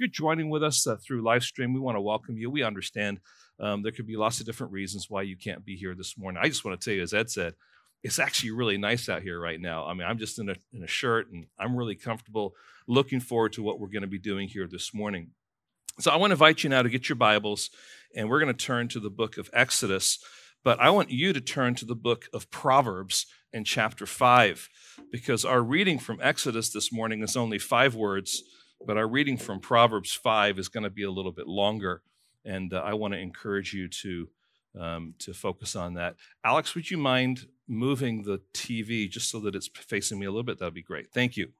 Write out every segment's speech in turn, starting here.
you're joining with us uh, through live stream, we want to welcome you. We understand um, there could be lots of different reasons why you can't be here this morning. I just want to tell you, as Ed said, it's actually really nice out here right now. I mean, I'm just in a, in a shirt and I'm really comfortable looking forward to what we're going to be doing here this morning. So I want to invite you now to get your Bibles and we're going to turn to the book of Exodus. But I want you to turn to the book of Proverbs in chapter 5 because our reading from Exodus this morning is only five words, but our reading from Proverbs 5 is going to be a little bit longer. And uh, I want to encourage you to, um, to focus on that. Alex, would you mind moving the TV just so that it's facing me a little bit, that'd be great. Thank you.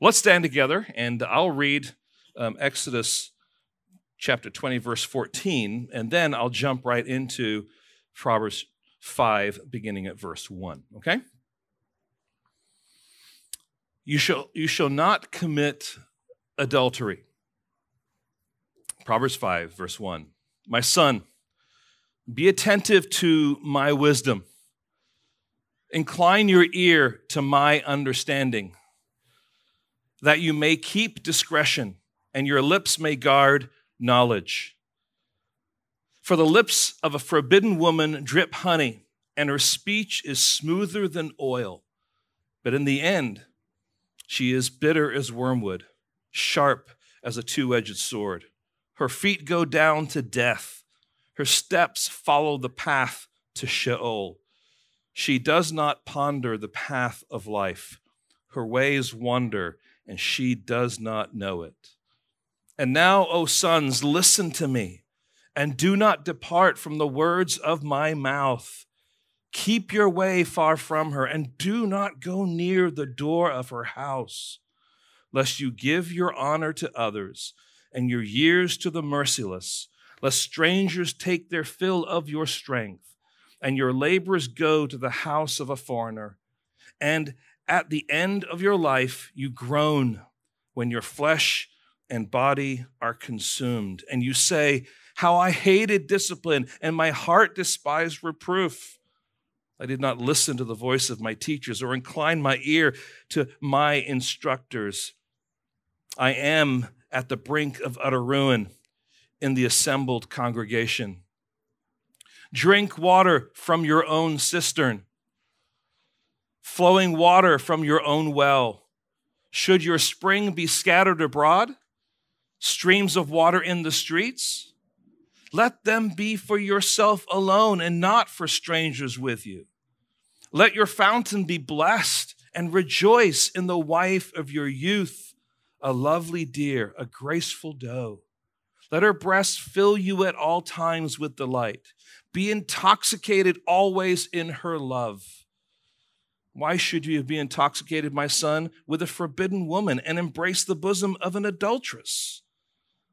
Let's stand together and I'll read um, Exodus chapter 20, verse 14, and then I'll jump right into Proverbs 5, beginning at verse 1. Okay? You shall, you shall not commit adultery. Proverbs 5, verse 1. My son, be attentive to my wisdom Incline your ear to my understanding, that you may keep discretion and your lips may guard knowledge. For the lips of a forbidden woman drip honey, and her speech is smoother than oil. But in the end, she is bitter as wormwood, sharp as a two edged sword. Her feet go down to death, her steps follow the path to Sheol. She does not ponder the path of life. Her ways wander, and she does not know it. And now, O sons, listen to me, and do not depart from the words of my mouth. Keep your way far from her, and do not go near the door of her house, lest you give your honor to others and your years to the merciless, lest strangers take their fill of your strength and your labors go to the house of a foreigner. And at the end of your life, you groan when your flesh and body are consumed. And you say, How I hated discipline, and my heart despised reproof. I did not listen to the voice of my teachers or incline my ear to my instructors. I am at the brink of utter ruin in the assembled congregation. Drink water from your own cistern, flowing water from your own well. Should your spring be scattered abroad, streams of water in the streets? Let them be for yourself alone and not for strangers with you. Let your fountain be blessed and rejoice in the wife of your youth, a lovely deer, a graceful doe. Let her breasts fill you at all times with delight. Be intoxicated always in her love. Why should you be intoxicated, my son, with a forbidden woman and embrace the bosom of an adulteress?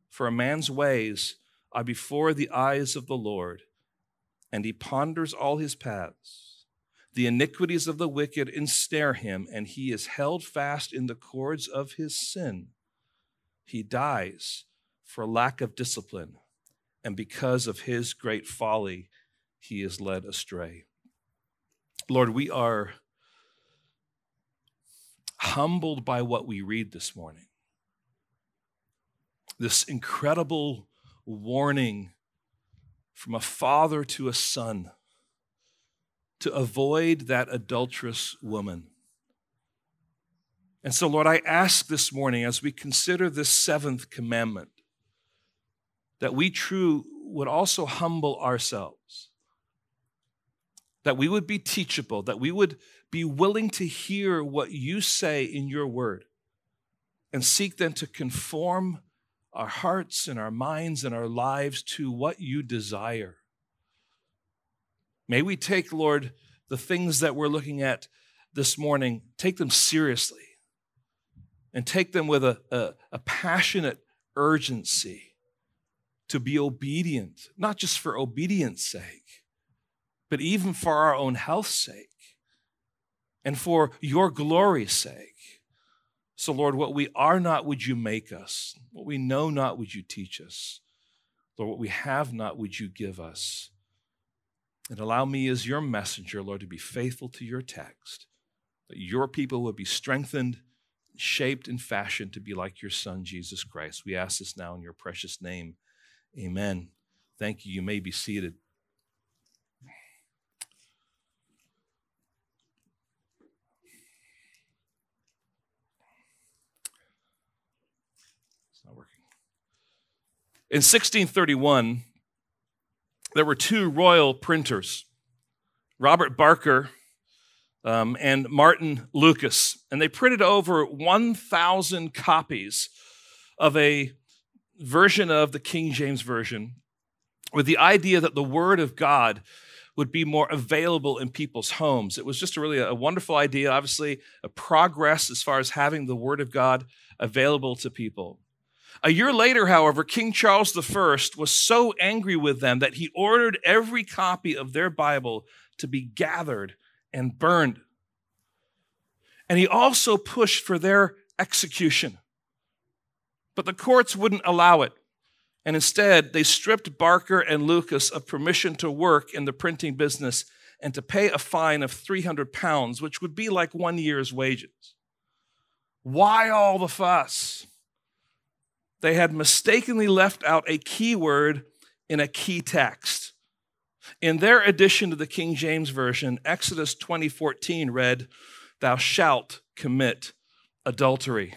For a man's ways are before the eyes of the Lord, and he ponders all his paths. The iniquities of the wicked ensnare him, and he is held fast in the cords of his sin. He dies for lack of discipline and because of his great folly, he is led astray. Lord, we are humbled by what we read this morning. This incredible warning from a father to a son to avoid that adulterous woman. And so, Lord, I ask this morning as we consider this seventh commandment that we true would also humble ourselves, that we would be teachable, that we would be willing to hear what you say in your word and seek then to conform our hearts and our minds and our lives to what you desire. May we take, Lord, the things that we're looking at this morning, take them seriously and take them with a, a, a passionate urgency to be obedient, not just for obedience sake, but even for our own health's sake and for your glory's sake. So, Lord, what we are not, would you make us? What we know not, would you teach us? Lord, what we have not, would you give us? And allow me as your messenger, Lord, to be faithful to your text, that your people would be strengthened, shaped and fashioned to be like your Son, Jesus Christ. We ask this now in your precious name. Amen. Thank you. You may be seated. It's not working. In 1631, there were two royal printers, Robert Barker um, and Martin Lucas, and they printed over 1,000 copies of a version of the King James Version with the idea that the Word of God would be more available in people's homes. It was just a really a wonderful idea, obviously, a progress as far as having the Word of God available to people. A year later, however, King Charles I was so angry with them that he ordered every copy of their Bible to be gathered and burned. And he also pushed for their execution. But the courts wouldn't allow it. And instead, they stripped Barker and Lucas of permission to work in the printing business and to pay a fine of 300 pounds, which would be like one year's wages. Why all the fuss? They had mistakenly left out a key word in a key text. In their edition of the King James Version, Exodus 20:14 read, "Thou shalt commit adultery,"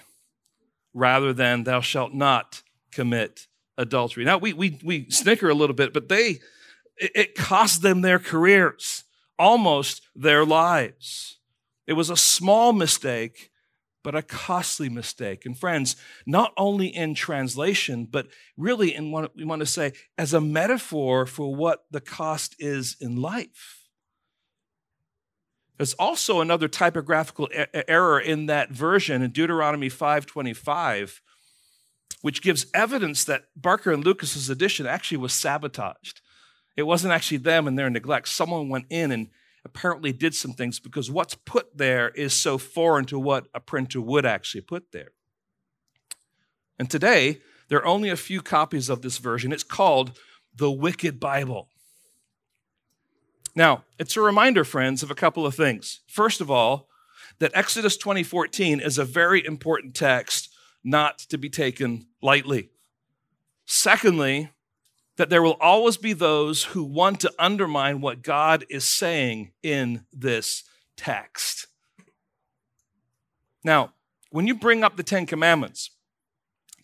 rather than "Thou shalt not commit adultery." Now we we we snicker a little bit, but they it cost them their careers, almost their lives. It was a small mistake, but a costly mistake. And friends, not only in translation, but really in what we want to say as a metaphor for what the cost is in life. There's also another typographical error in that version in Deuteronomy 5:25, which gives evidence that Barker and Lucas's edition actually was sabotaged. It wasn't actually them and their neglect. Someone went in and apparently did some things because what's put there is so foreign to what a printer would actually put there. And today, there are only a few copies of this version. It's called the Wicked Bible. Now, it's a reminder, friends, of a couple of things. First of all, that Exodus 20:14 is a very important text not to be taken lightly. Secondly, that there will always be those who want to undermine what God is saying in this text. Now, when you bring up the Ten Commandments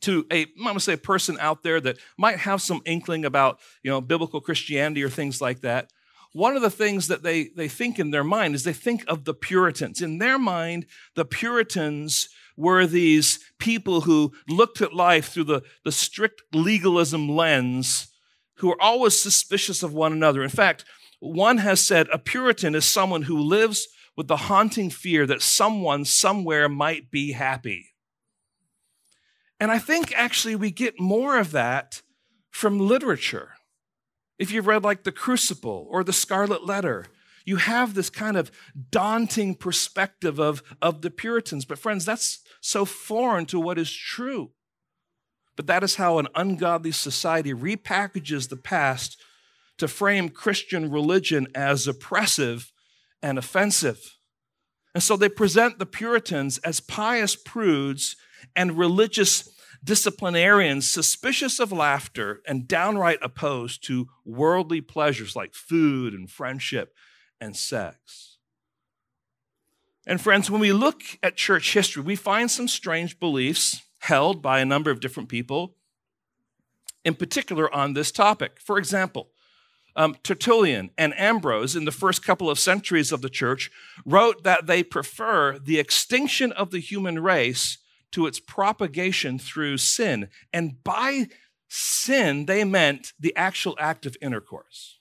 to a, I'm gonna say a person out there that might have some inkling about, you know, biblical Christianity or things like that, one of the things that they, they think in their mind is they think of the Puritans. In their mind, the Puritans were these people who looked at life through the, the strict legalism lens who are always suspicious of one another. In fact, one has said a Puritan is someone who lives with the haunting fear that someone somewhere might be happy. And I think actually we get more of that from literature. If you've read like The Crucible or The Scarlet Letter, you have this kind of daunting perspective of, of the Puritans. But, friends, that's so foreign to what is true. But that is how an ungodly society repackages the past to frame Christian religion as oppressive and offensive. And so they present the Puritans as pious prudes and religious disciplinarians suspicious of laughter and downright opposed to worldly pleasures like food and friendship and sex. And friends, when we look at church history, we find some strange beliefs held by a number of different people, in particular on this topic. For example, um, Tertullian and Ambrose, in the first couple of centuries of the church, wrote that they prefer the extinction of the human race to its propagation through sin. And by sin, they meant the actual act of intercourse.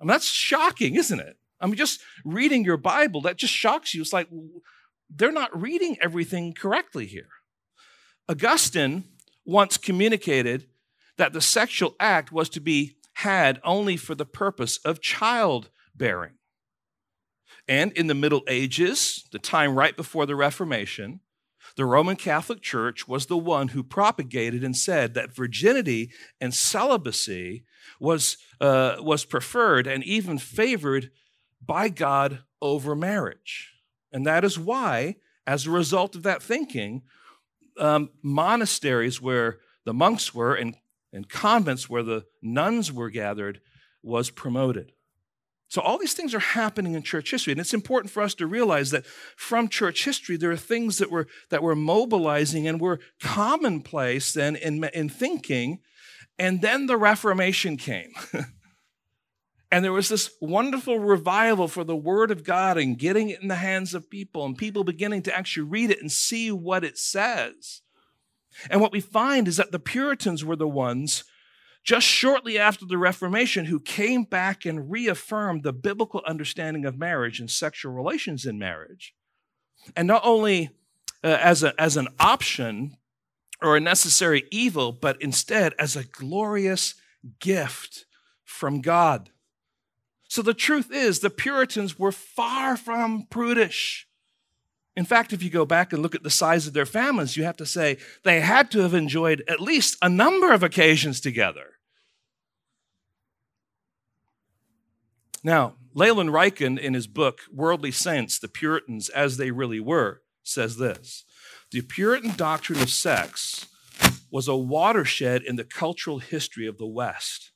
I mean, that's shocking, isn't it? I mean, just reading your Bible, that just shocks you. It's like they're not reading everything correctly here. Augustine once communicated that the sexual act was to be had only for the purpose of childbearing. And in the Middle Ages, the time right before the Reformation, the Roman Catholic Church was the one who propagated and said that virginity and celibacy was, uh, was preferred and even favored by God over marriage. And that is why as a result of that thinking, um, monasteries where the monks were and, and convents where the nuns were gathered was promoted. So, all these things are happening in church history. And it's important for us to realize that from church history, there are things that were, that were mobilizing and were commonplace then in, in thinking. And then the Reformation came. and there was this wonderful revival for the Word of God and getting it in the hands of people, and people beginning to actually read it and see what it says. And what we find is that the Puritans were the ones just shortly after the Reformation who came back and reaffirmed the biblical understanding of marriage and sexual relations in marriage. And not only uh, as, a, as an option or a necessary evil, but instead as a glorious gift from God. So the truth is, the Puritans were far from prudish. In fact, if you go back and look at the size of their families, you have to say they had to have enjoyed at least a number of occasions together. Now, Leland Ryken, in his book, Worldly Saints The Puritans as They Really Were, says this The Puritan doctrine of sex was a watershed in the cultural history of the West.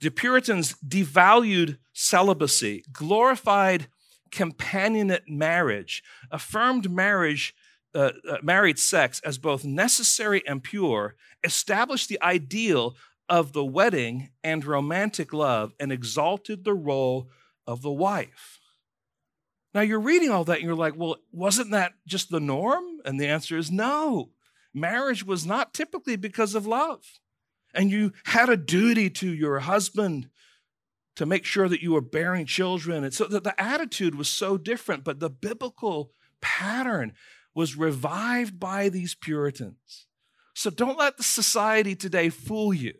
The Puritans devalued celibacy, glorified companionate marriage, affirmed marriage, uh, uh, married sex as both necessary and pure, established the ideal of the wedding and romantic love and exalted the role of the wife. Now you're reading all that and you're like, well, wasn't that just the norm? And the answer is no. Marriage was not typically because of love. And you had a duty to your husband to make sure that you were bearing children. And so that the attitude was so different, but the biblical pattern was revived by these Puritans. So don't let the society today fool you.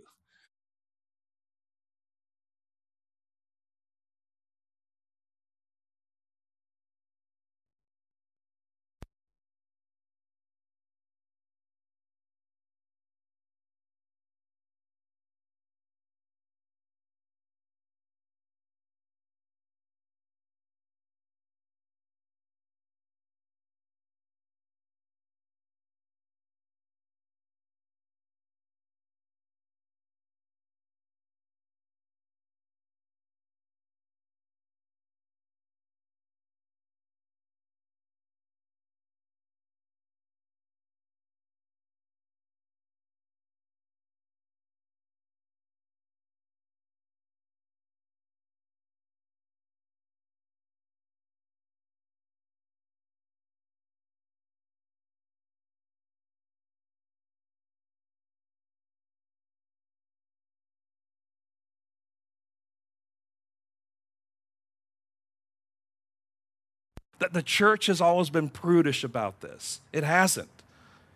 That the church has always been prudish about this. It hasn't.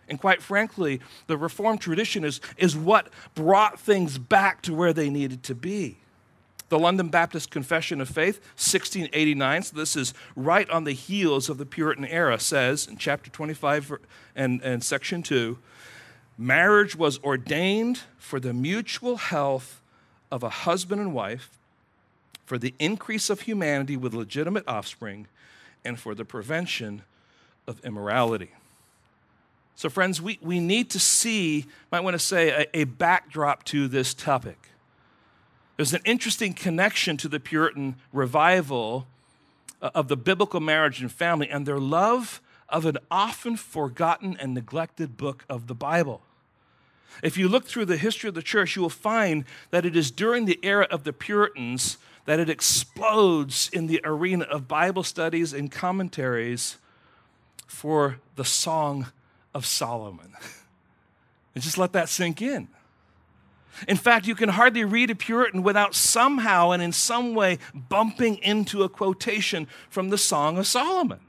And quite frankly, the Reformed tradition is, is what brought things back to where they needed to be. The London Baptist Confession of Faith, 1689, so this is right on the heels of the Puritan era, says in chapter 25 and, and section 2 marriage was ordained for the mutual health of a husband and wife, for the increase of humanity with legitimate offspring, and for the prevention of immorality. So, friends, we, we need to see, might want to say, a, a backdrop to this topic. There's an interesting connection to the Puritan revival uh, of the biblical marriage and family and their love of an often forgotten and neglected book of the Bible. If you look through the history of the church, you will find that it is during the era of the Puritans that it explodes in the arena of Bible studies and commentaries for the Song of Solomon. and just let that sink in. In fact, you can hardly read a Puritan without somehow and in some way bumping into a quotation from the Song of Solomon.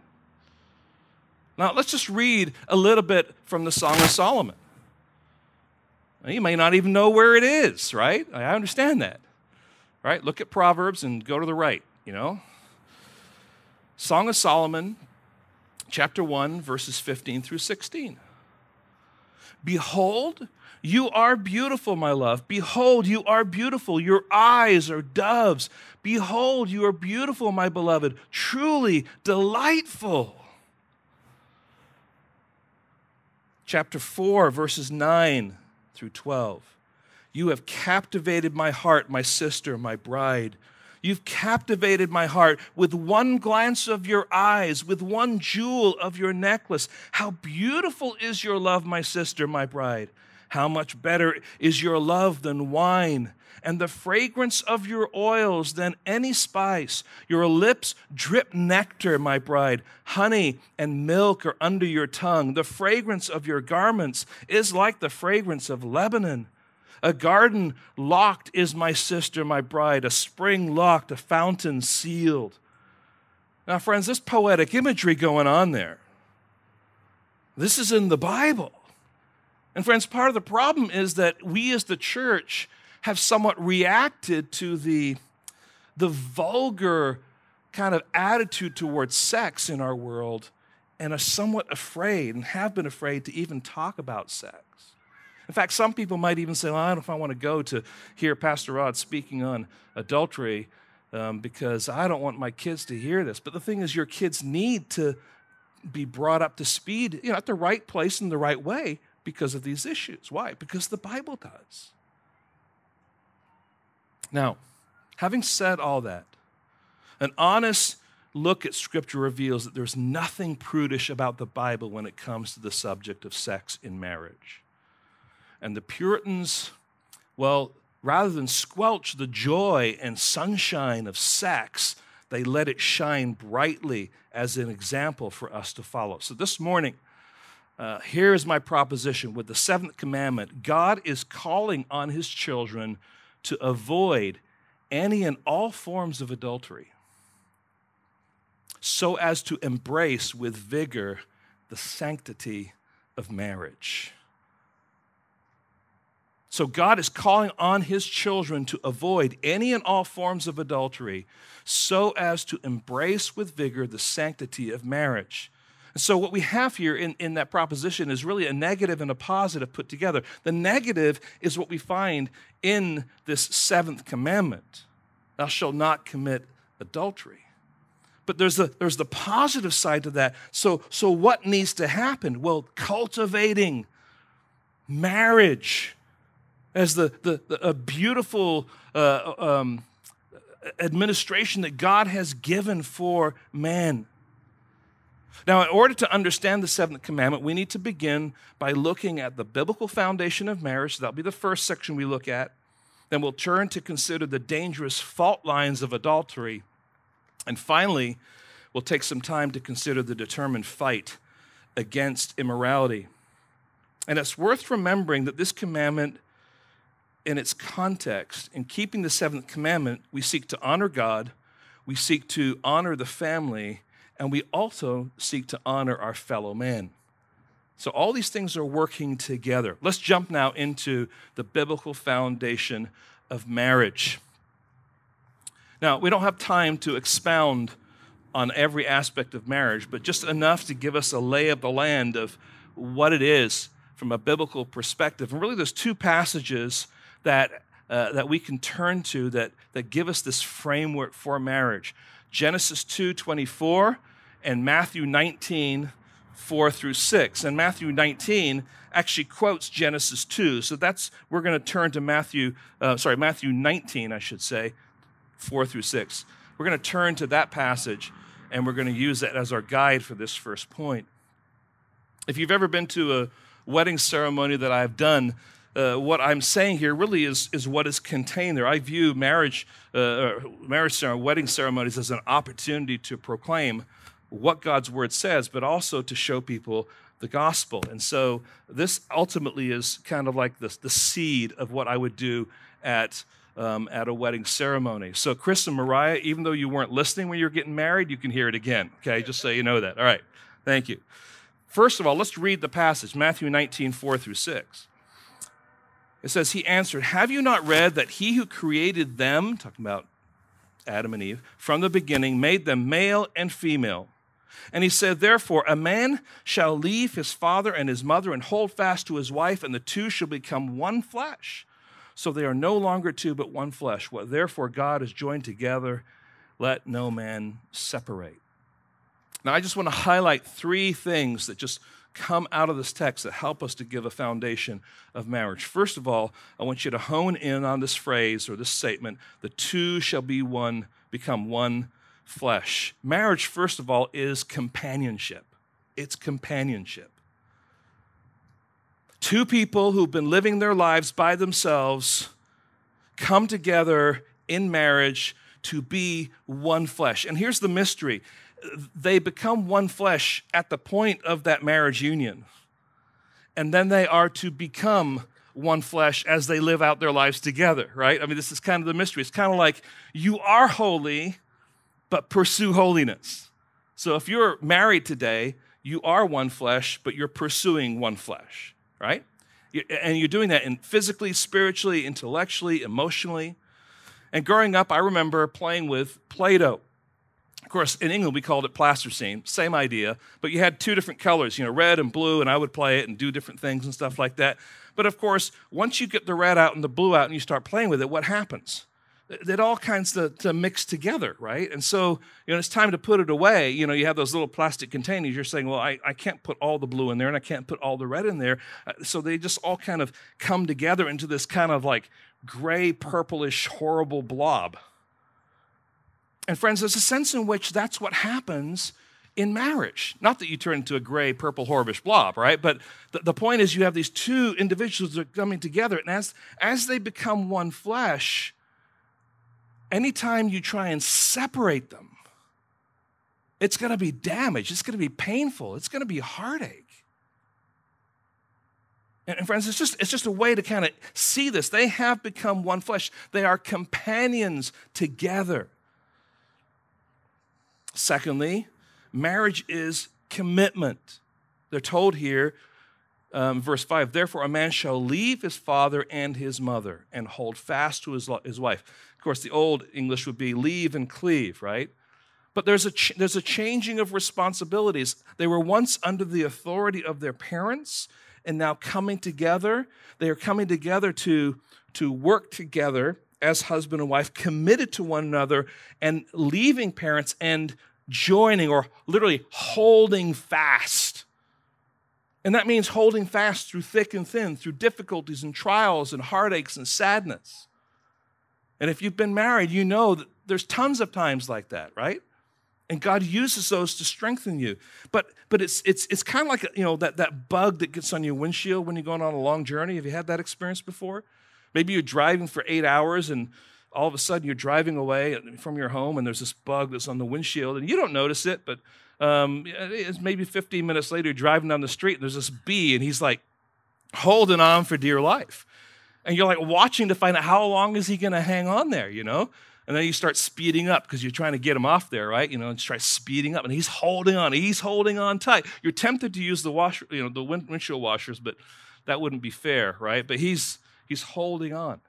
Now, let's just read a little bit from the Song of Solomon. Now, you may not even know where it is, right? I understand that right? Look at Proverbs and go to the right, you know? Song of Solomon, chapter 1, verses 15 through 16. Behold, you are beautiful, my love. Behold, you are beautiful. Your eyes are doves. Behold, you are beautiful, my beloved. Truly delightful. chapter 4, verses 9 through 12. You have captivated my heart, my sister, my bride. You've captivated my heart with one glance of your eyes, with one jewel of your necklace. How beautiful is your love, my sister, my bride. How much better is your love than wine, and the fragrance of your oils than any spice. Your lips drip nectar, my bride. Honey and milk are under your tongue. The fragrance of your garments is like the fragrance of Lebanon. A garden locked is my sister, my bride, a spring locked, a fountain sealed. Now, friends, this poetic imagery going on there. This is in the Bible. And, friends, part of the problem is that we as the church have somewhat reacted to the, the vulgar kind of attitude towards sex in our world and are somewhat afraid and have been afraid to even talk about sex. In fact, some people might even say, well, I don't know if I want to go to hear Pastor Rod speaking on adultery um, because I don't want my kids to hear this. But the thing is, your kids need to be brought up to speed you know, at the right place in the right way because of these issues. Why? Because the Bible does. Now, having said all that, an honest look at Scripture reveals that there's nothing prudish about the Bible when it comes to the subject of sex in marriage. And the Puritans, well, rather than squelch the joy and sunshine of sex, they let it shine brightly as an example for us to follow. So this morning, uh, here is my proposition with the seventh commandment God is calling on his children to avoid any and all forms of adultery so as to embrace with vigor the sanctity of marriage. So God is calling on his children to avoid any and all forms of adultery so as to embrace with vigor the sanctity of marriage. And so, what we have here in, in that proposition is really a negative and a positive put together. The negative is what we find in this seventh commandment Thou shalt not commit adultery. But there's the, there's the positive side to that. So, so, what needs to happen? Well, cultivating marriage as the, the, the a beautiful uh, um, administration that God has given for man. Now, in order to understand the seventh commandment, we need to begin by looking at the biblical foundation of marriage. That'll be the first section we look at. Then we'll turn to consider the dangerous fault lines of adultery. And finally, we'll take some time to consider the determined fight against immorality. And it's worth remembering that this commandment in its context, in keeping the seventh commandment, we seek to honor God, we seek to honor the family, and we also seek to honor our fellow man. So all these things are working together. Let's jump now into the biblical foundation of marriage. Now, we don't have time to expound on every aspect of marriage, but just enough to give us a lay of the land of what it is from a biblical perspective. And really, there's two passages that, uh, that we can turn to that, that give us this framework for marriage. Genesis 2 24 and Matthew 19 4 through 6. And Matthew 19 actually quotes Genesis 2. So that's, we're going to turn to Matthew, uh, sorry, Matthew 19, I should say, 4 through 6. We're going to turn to that passage and we're going to use that as our guide for this first point. If you've ever been to a wedding ceremony that I've done, uh, what I'm saying here really is, is what is contained there. I view marriage, uh, marriage ceremony, wedding ceremonies as an opportunity to proclaim what God's word says, but also to show people the gospel. And so this ultimately is kind of like the, the seed of what I would do at, um, at a wedding ceremony. So, Chris and Mariah, even though you weren't listening when you were getting married, you can hear it again. Okay, just so you know that. All right, thank you. First of all, let's read the passage Matthew 19, 4 through 6. It says, He answered, Have you not read that he who created them, talking about Adam and Eve, from the beginning made them male and female? And he said, Therefore, a man shall leave his father and his mother and hold fast to his wife, and the two shall become one flesh. So they are no longer two, but one flesh. What therefore God has joined together, let no man separate. Now, I just want to highlight three things that just come out of this text that help us to give a foundation of marriage. First of all, I want you to hone in on this phrase or this statement the two shall be one, become one flesh. Marriage, first of all, is companionship. It's companionship. Two people who've been living their lives by themselves come together in marriage to be one flesh. And here's the mystery they become one flesh at the point of that marriage union. And then they are to become one flesh as they live out their lives together, right? I mean, this is kind of the mystery. It's kind of like you are holy, but pursue holiness. So if you're married today, you are one flesh, but you're pursuing one flesh, right? And you're doing that in physically, spiritually, intellectually, emotionally. And growing up, I remember playing with Play Doh. Of course, in England, we called it plasticine, same idea, but you had two different colors, you know, red and blue, and I would play it and do different things and stuff like that. But of course, once you get the red out and the blue out and you start playing with it, what happens? It all kinds to, to mix together, right? And so, you know, it's time to put it away. You know, you have those little plastic containers. You're saying, well, I, I can't put all the blue in there and I can't put all the red in there. Uh, so they just all kind of come together into this kind of like gray, purplish, horrible blob. And friends, there's a sense in which that's what happens in marriage. Not that you turn into a gray, purple, horribish blob, right? But the, the point is you have these two individuals that are coming together, and as, as they become one flesh, anytime you try and separate them, it's going to be damage. It's going to be painful. It's going to be heartache. And, friends, it's just, it's just a way to kind of see this. They have become one flesh, they are companions together. Secondly, marriage is commitment. They're told here, um, verse 5 Therefore, a man shall leave his father and his mother and hold fast to his, his wife. Of course, the old English would be leave and cleave, right? But there's a, ch- there's a changing of responsibilities. They were once under the authority of their parents, and now coming together, they are coming together to, to work together as husband and wife, committed to one another, and leaving parents and joining or literally holding fast. And that means holding fast through thick and thin, through difficulties and trials and heartaches and sadness. And if you've been married, you know that there's tons of times like that, right? And God uses those to strengthen you. But but it's it's it's kind of like you know that, that bug that gets on your windshield when you're going on a long journey. Have you had that experience before? Maybe you're driving for eight hours and all of a sudden you're driving away from your home and there's this bug that's on the windshield and you don't notice it, but um, it's maybe 15 minutes later, you're driving down the street and there's this bee and he's like holding on for dear life. And you're like watching to find out how long is he going to hang on there, you know? And then you start speeding up because you're trying to get him off there, right? You know, and try speeding up, and he's holding on. He's holding on tight. You're tempted to use the washer, you know, the windshield washers, but that wouldn't be fair, right? But he's he's holding on.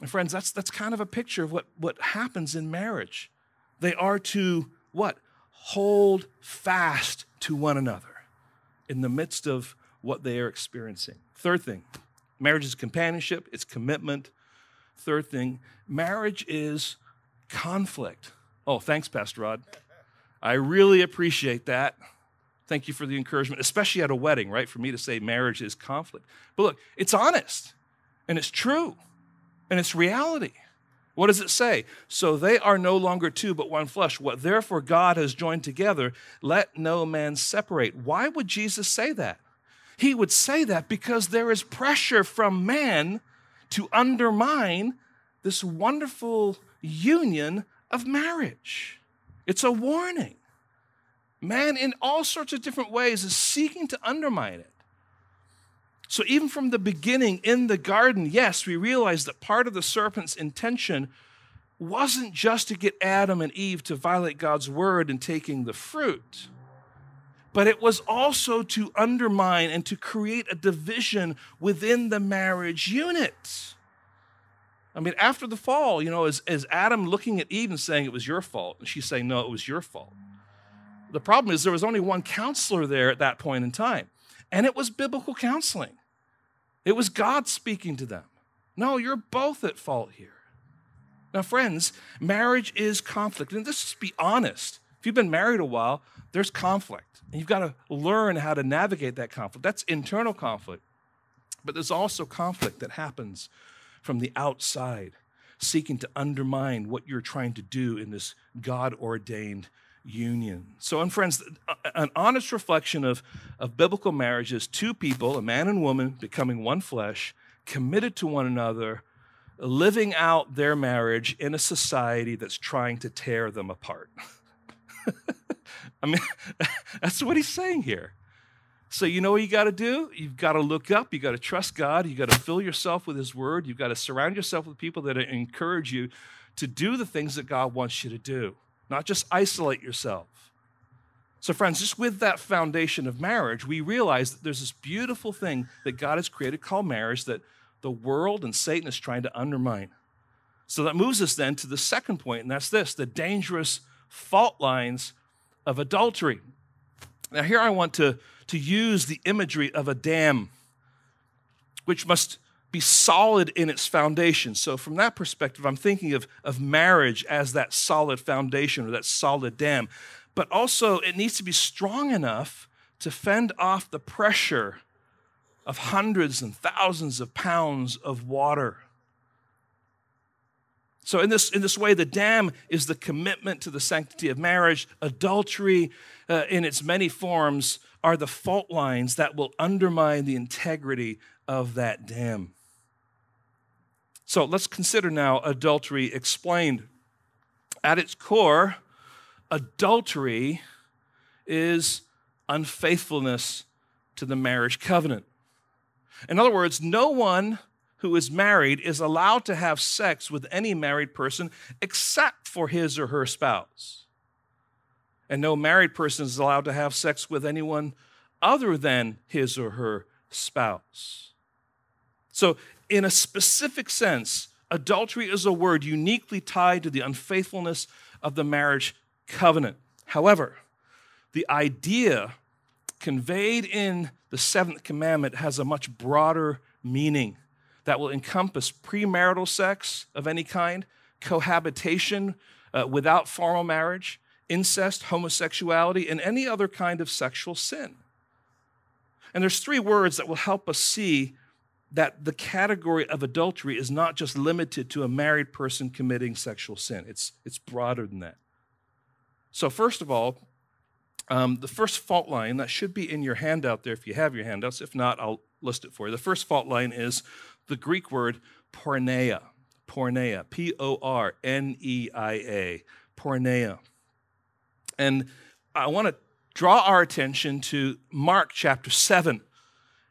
And friends, that's that's kind of a picture of what, what happens in marriage. They are to what? Hold fast to one another in the midst of what they are experiencing. Third thing, marriage is companionship, it's commitment, Third thing, marriage is conflict. Oh, thanks, Pastor Rod. I really appreciate that. Thank you for the encouragement, especially at a wedding, right? For me to say marriage is conflict. But look, it's honest and it's true and it's reality. What does it say? So they are no longer two, but one flesh. What therefore God has joined together, let no man separate. Why would Jesus say that? He would say that because there is pressure from man to undermine this wonderful union of marriage. It's a warning. Man, in all sorts of different ways, is seeking to undermine it. So, even from the beginning in the garden, yes, we realize that part of the serpent's intention wasn't just to get Adam and Eve to violate God's word in taking the fruit but it was also to undermine and to create a division within the marriage unit. I mean, after the fall, you know, is, is Adam looking at Eve and saying it was your fault? And she's saying, no, it was your fault. The problem is there was only one counselor there at that point in time, and it was biblical counseling. It was God speaking to them. No, you're both at fault here. Now, friends, marriage is conflict. And let's just be honest If you've been married a while, there's conflict. And you've got to learn how to navigate that conflict. That's internal conflict. But there's also conflict that happens from the outside, seeking to undermine what you're trying to do in this God ordained union. So, and friends, an honest reflection of, of biblical marriage is two people, a man and woman, becoming one flesh, committed to one another, living out their marriage in a society that's trying to tear them apart. I mean, that's what he's saying here. So, you know what you got to do? You've got to look up. You got to trust God. You got to fill yourself with His Word. You've got to surround yourself with people that encourage you to do the things that God wants you to do, not just isolate yourself. So, friends, just with that foundation of marriage, we realize that there's this beautiful thing that God has created called marriage that the world and Satan is trying to undermine. So that moves us then to the second point, and that's this the dangerous fault lines of adultery. Now, here I want to to use the imagery of a dam, which must be solid in its foundation. So, from that perspective, I'm thinking of, of marriage as that solid foundation or that solid dam. But also, it needs to be strong enough to fend off the pressure of hundreds and thousands of pounds of water. So, in this, in this way, the dam is the commitment to the sanctity of marriage. Adultery, uh, in its many forms, are the fault lines that will undermine the integrity of that dam. So let's consider now adultery explained. At its core, adultery is unfaithfulness to the marriage covenant. In other words, no one who is married is allowed to have sex with any married person except for his or her spouse and no married person is allowed to have sex with anyone other than his or her spouse. So, in a specific sense, adultery is a word uniquely tied to the unfaithfulness of the marriage covenant. However, the idea conveyed in the seventh commandment has a much broader meaning that will encompass premarital sex of any kind, cohabitation uh, without formal marriage, incest, homosexuality, and any other kind of sexual sin. And there's three words that will help us see that the category of adultery is not just limited to a married person committing sexual sin. It's, it's broader than that. So, first of all, um, the first fault line that should be in your handout there if you have your handouts. If not, I'll list it for you. The first fault line is the Greek word porneia. Porneia. P O R N E I A. Porneia. And I want to draw our attention to Mark chapter 7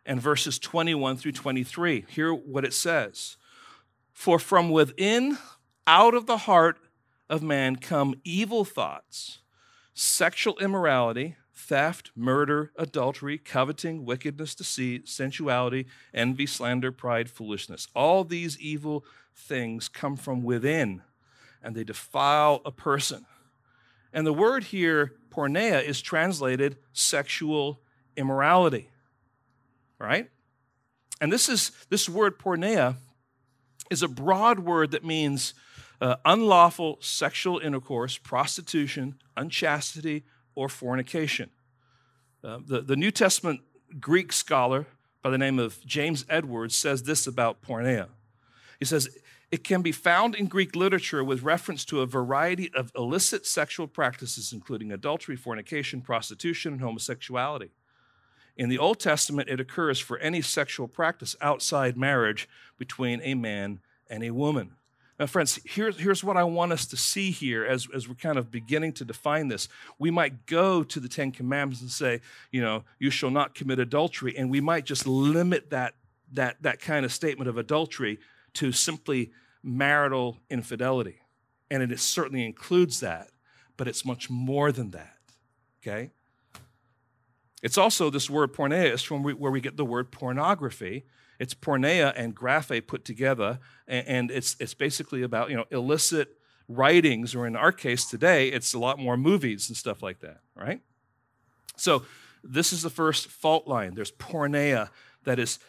and verses 21 through 23. Hear what it says For from within, out of the heart of man, come evil thoughts, sexual immorality, theft, murder, adultery, coveting, wickedness, deceit, sensuality, envy, slander, pride, foolishness. All these evil things come from within and they defile a person. And the word here, porneia, is translated sexual immorality. Right? And this is this word porneia is a broad word that means uh, unlawful sexual intercourse, prostitution, unchastity, or fornication. Uh, the, the New Testament Greek scholar by the name of James Edwards says this about porneia. He says, it can be found in Greek literature with reference to a variety of illicit sexual practices, including adultery, fornication, prostitution, and homosexuality. In the Old Testament, it occurs for any sexual practice outside marriage between a man and a woman. Now, friends, here's, here's what I want us to see here as, as we're kind of beginning to define this. We might go to the Ten Commandments and say, you know, you shall not commit adultery, and we might just limit that, that, that kind of statement of adultery to simply marital infidelity. And it certainly includes that, but it's much more than that. Okay? It's also this word porneia is from where we get the word pornography. It's porneia and graphe put together, and it's, it's basically about you know illicit writings, or in our case today, it's a lot more movies and stuff like that, right? So this is the first fault line. There's porneia that is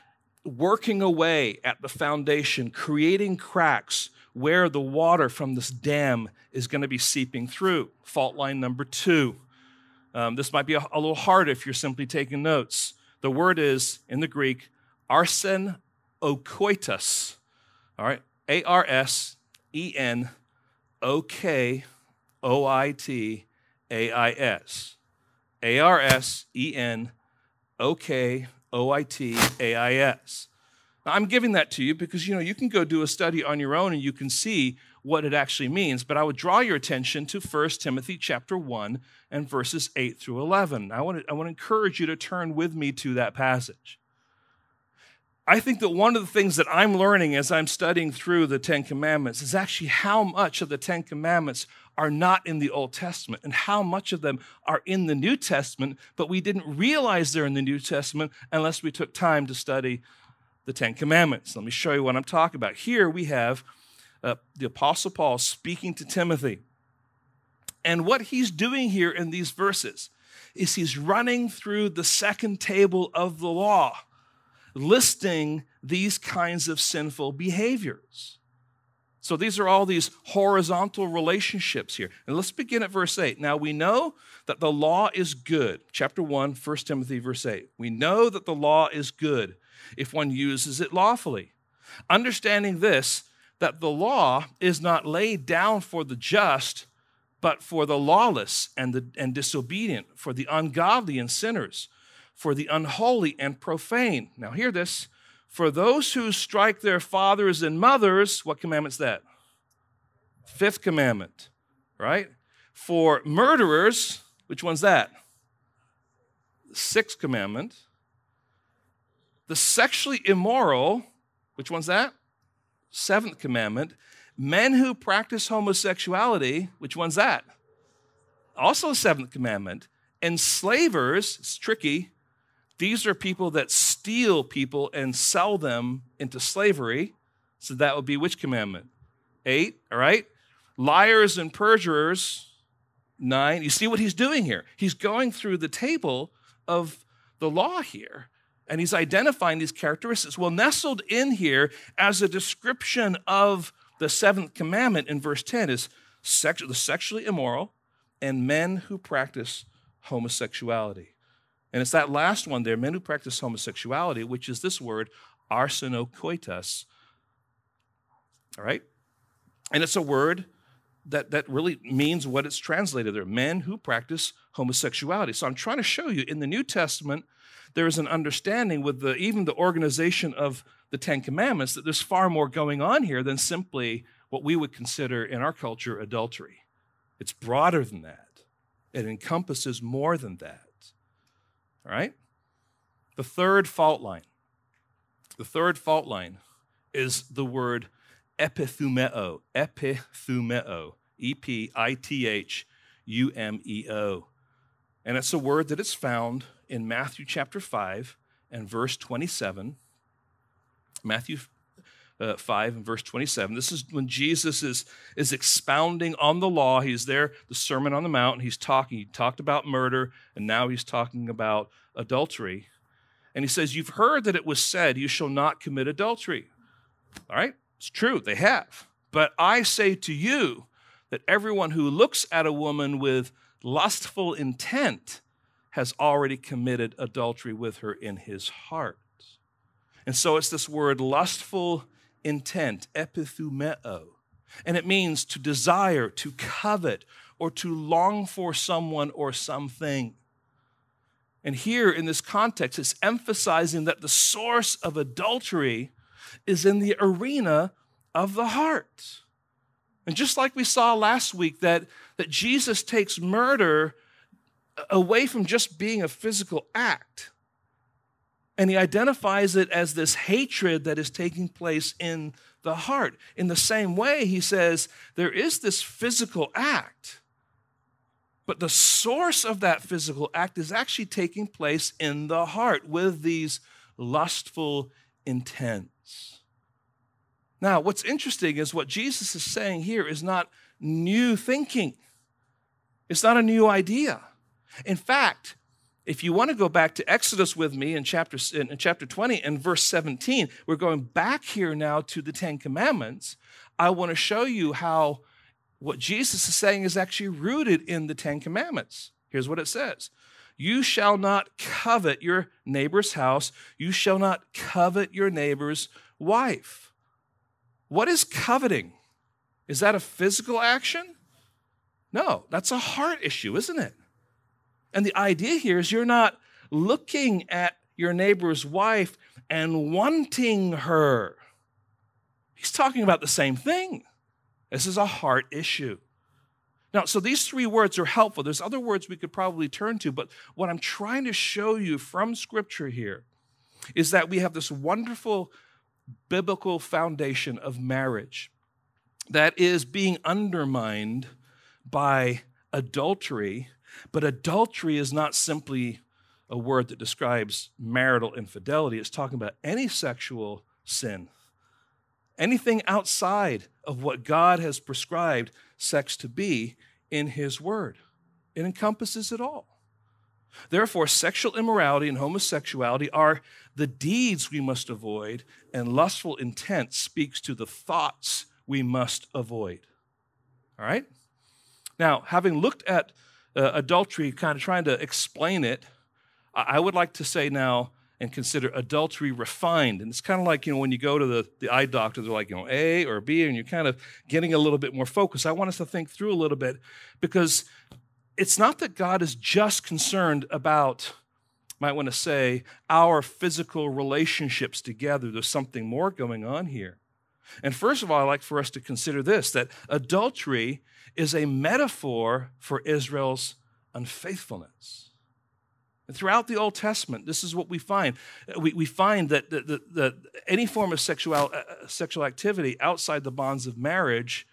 working away at the foundation, creating cracks where the water from this dam is going to be seeping through. Fault line number two. Um, this might be a, a, little hard if you're simply taking notes. The word is, in the Greek, arsen okoitos. All right, A R S E N O K O I T A I S. A R S E N O K O I T A I S. I'm giving that to you because you know you can go do a study on your own and you can see what it actually means, but I would draw your attention to 1 Timothy chapter 1 and verses 8 through 11. I want to, I want to encourage you to turn with me to that passage. I think that one of the things that I'm learning as I'm studying through the Ten Commandments is actually how much of the Ten Commandments are not in the Old Testament and how much of them are in the New Testament, but we didn't realize they're in the New Testament unless we took time to study the Ten Commandments. Let me show you what I'm talking about. Here we have uh, the Apostle Paul speaking to Timothy. And what he's doing here in these verses is he's running through the second table of the law, listing these kinds of sinful behaviors. So these are all these horizontal relationships here. And let's begin at verse 8. Now we know that the law is good. Chapter 1, 1 Timothy, verse 8. We know that the law is good if one uses it lawfully. Understanding this, that the law is not laid down for the just, but for the lawless and, the, and disobedient, for the ungodly and sinners, for the unholy and profane. Now, hear this. For those who strike their fathers and mothers, what commandment's that? Fifth commandment, right? For murderers, which one's that? Sixth commandment. The sexually immoral, which one's that? Seventh commandment. Men who practice homosexuality, which one's that? Also, seventh commandment. Enslavers, it's tricky. These are people that steal people and sell them into slavery. So that would be which commandment? Eight, all right? Liars and perjurers, nine. You see what he's doing here? He's going through the table of the law here and he's identifying these characteristics. Well, nestled in here as a description of the seventh commandment in verse 10 is the sexually immoral and men who practice homosexuality. And it's that last one there, men who practice homosexuality, which is this word, arsenokoitas. All right? And it's a word that, that really means what it's translated there men who practice homosexuality. So I'm trying to show you in the New Testament, there is an understanding with the, even the organization of the Ten Commandments that there's far more going on here than simply what we would consider in our culture adultery. It's broader than that, it encompasses more than that. All right? The third fault line. The third fault line is the word epithumeo. Epithumeo. E P I T H U M E O. And it's a word that is found in Matthew chapter 5 and verse 27. Matthew uh, 5 and verse 27. This is when Jesus is, is expounding on the law. He's there, the Sermon on the Mount, he's talking. He talked about murder, and now he's talking about adultery. And he says, You've heard that it was said, You shall not commit adultery. All right, it's true, they have. But I say to you that everyone who looks at a woman with lustful intent has already committed adultery with her in his heart. And so it's this word lustful intent, epithumeo. And it means to desire, to covet, or to long for someone or something. And here in this context, it's emphasizing that the source of adultery is in the arena of the heart. And just like we saw last week, that, that Jesus takes murder away from just being a physical act. And he identifies it as this hatred that is taking place in the heart. In the same way, he says there is this physical act, but the source of that physical act is actually taking place in the heart with these lustful intents. Now, what's interesting is what Jesus is saying here is not new thinking, it's not a new idea. In fact, If you want to go back to Exodus with me in chapter, in chapter 20 and verse 17, we're going back here now to the Ten Commandments. I want to show you how what Jesus is saying is actually rooted in the Ten Commandments. Here's what it says You shall not covet your neighbor's house, you shall not covet your neighbor's wife. What is coveting? Is that a physical action? No, that's a heart issue, isn't it? And the idea here is you're not looking at your neighbor's wife and wanting her. He's talking about the same thing. This is a heart issue. Now, so these three words are helpful. There's other words we could probably turn to, but what I'm trying to show you from Scripture here is that we have this wonderful biblical foundation of marriage that is being undermined by adultery, but adultery is not simply a word that describes marital infidelity, it's talking about any sexual sin anything outside of what God has prescribed sex to be in His Word. It encompasses it all. Therefore, sexual immorality and homosexuality are the deeds we must avoid, and lustful intent speaks to the thoughts we must avoid. All right? Now, having looked at uh, adultery, kind of trying to explain it, I would like to say now and consider adultery refined. And it's kind of like, you know, when you go to the, the eye doctor, they're like, you know, A or B, and you're kind of getting a little bit more focused. I want us to think through a little bit because it's not that God is just concerned about, might want to say, our physical relationships together. There's something more going on here. And first of all, I'd like for us to consider this that adultery is a metaphor for Israel's unfaithfulness. And throughout the Old Testament, this is what we find. We, we find that, that, that, any form of sexual, uh, sexual activity outside the bonds of marriage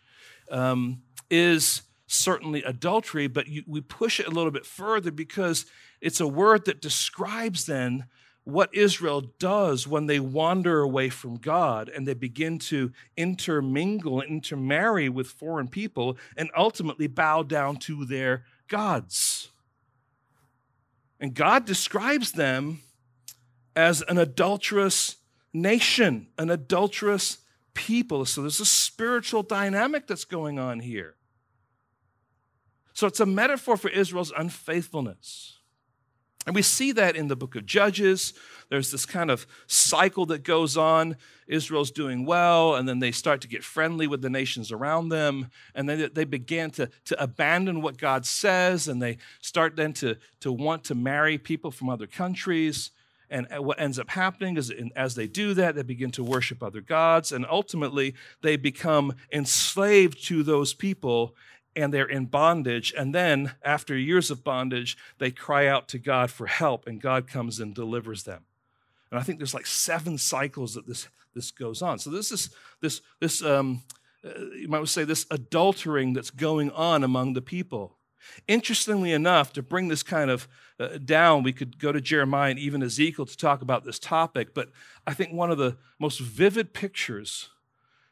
um, is certainly adultery, but you, we push it a little bit further because it's a word that describes then what Israel does when they wander away from God and they begin to intermingle and intermarry with foreign people and ultimately bow down to their gods. And God describes them as an adulterous nation, an adulterous people. So there's a spiritual dynamic that's going on here. So it's a metaphor for Israel's unfaithfulness. And we see that in the book of Judges. There's this kind of cycle that goes on. Israel's doing well, and then they start to get friendly with the nations around them. And then they begin to, to abandon what God says, and they start then to, to want to marry people from other countries. And what ends up happening is, as they do that, they begin to worship other gods, and ultimately they become enslaved to those people and they're in bondage. And then, after years of bondage, they cry out to God for help, and God comes and delivers them. And I think there's like seven cycles that this, this goes on. So this is this this um, uh, you might say this adultering that's going on among the people. Interestingly enough, to bring this kind of uh, down, we could go to Jeremiah and even Ezekiel to talk about this topic. But I think one of the most vivid pictures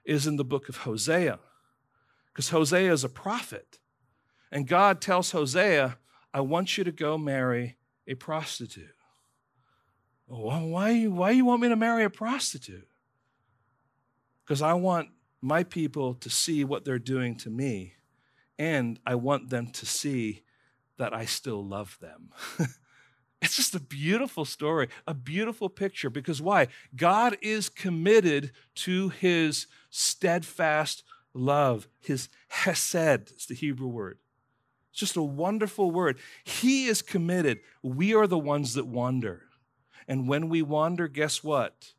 is in the book of Hosea because Hosea is a prophet. And God tells Hosea, I want you to go marry a prostitute. Well, why, why you want me to marry a prostitute? Because I want my people to see what they're doing to me, and I want them to see that I still love them. it's just a beautiful story, a beautiful picture, because why? God is committed to his steadfast love, his hesed is the Hebrew word. It's just a wonderful word. He is committed. We are the ones that wander. And when we wander, guess what?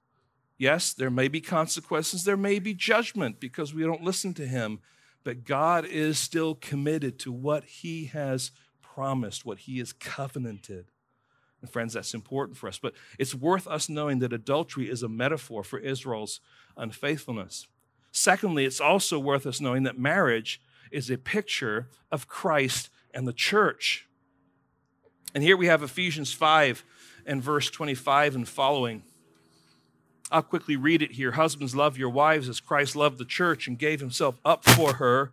Yes, there may be consequences, there may be judgment because we don't listen to him, but God is still committed to what he has promised, what he has covenanted. And friends, that's important for us. But it's worth us knowing that adultery is a metaphor for Israel's unfaithfulness. Secondly, it's also worth us knowing that marriage is a picture of Christ and the church. And here we have Ephesians 5 and verse 25 and following. I'll quickly read it here. Husbands, love your wives as Christ loved the church and gave himself up for her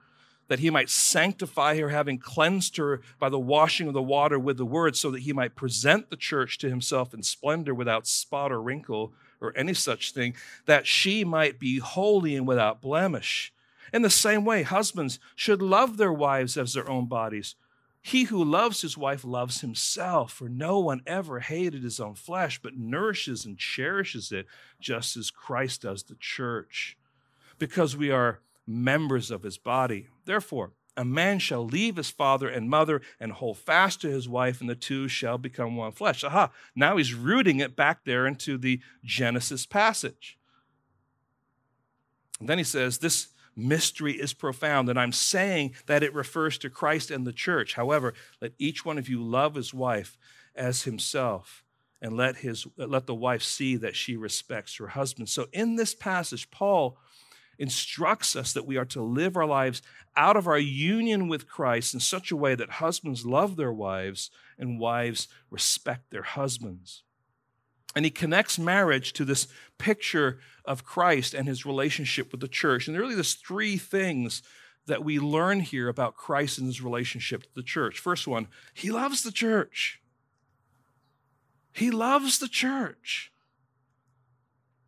that he might sanctify her, having cleansed her by the washing of the water with the word, so that he might present the church to himself in splendor without spot or wrinkle or any such thing, that she might be holy and without blemish. In the same way, husbands should love their wives as their own bodies. He who loves his wife loves himself, for no one ever hated his own flesh, but nourishes and cherishes it, just as Christ does the church, because we are members of his body. Therefore, a man shall leave his father and mother and hold fast to his wife, and the two shall become one flesh. Aha, now he's rooting it back there into the Genesis passage. And then he says, This mystery is profound, and I'm saying that it refers to Christ and the church. However, let each one of you love his wife as himself, and let, his, let the wife see that she respects her husband. So in this passage, Paul instructs us that we are to live our lives out of our union with Christ in such a way that husbands love their wives and wives respect their husbands. And he connects marriage to this picture of Christ and his relationship with the church. And really, there's three things that we learn here about Christ and his relationship to the church. First one, he loves the church. He loves the church.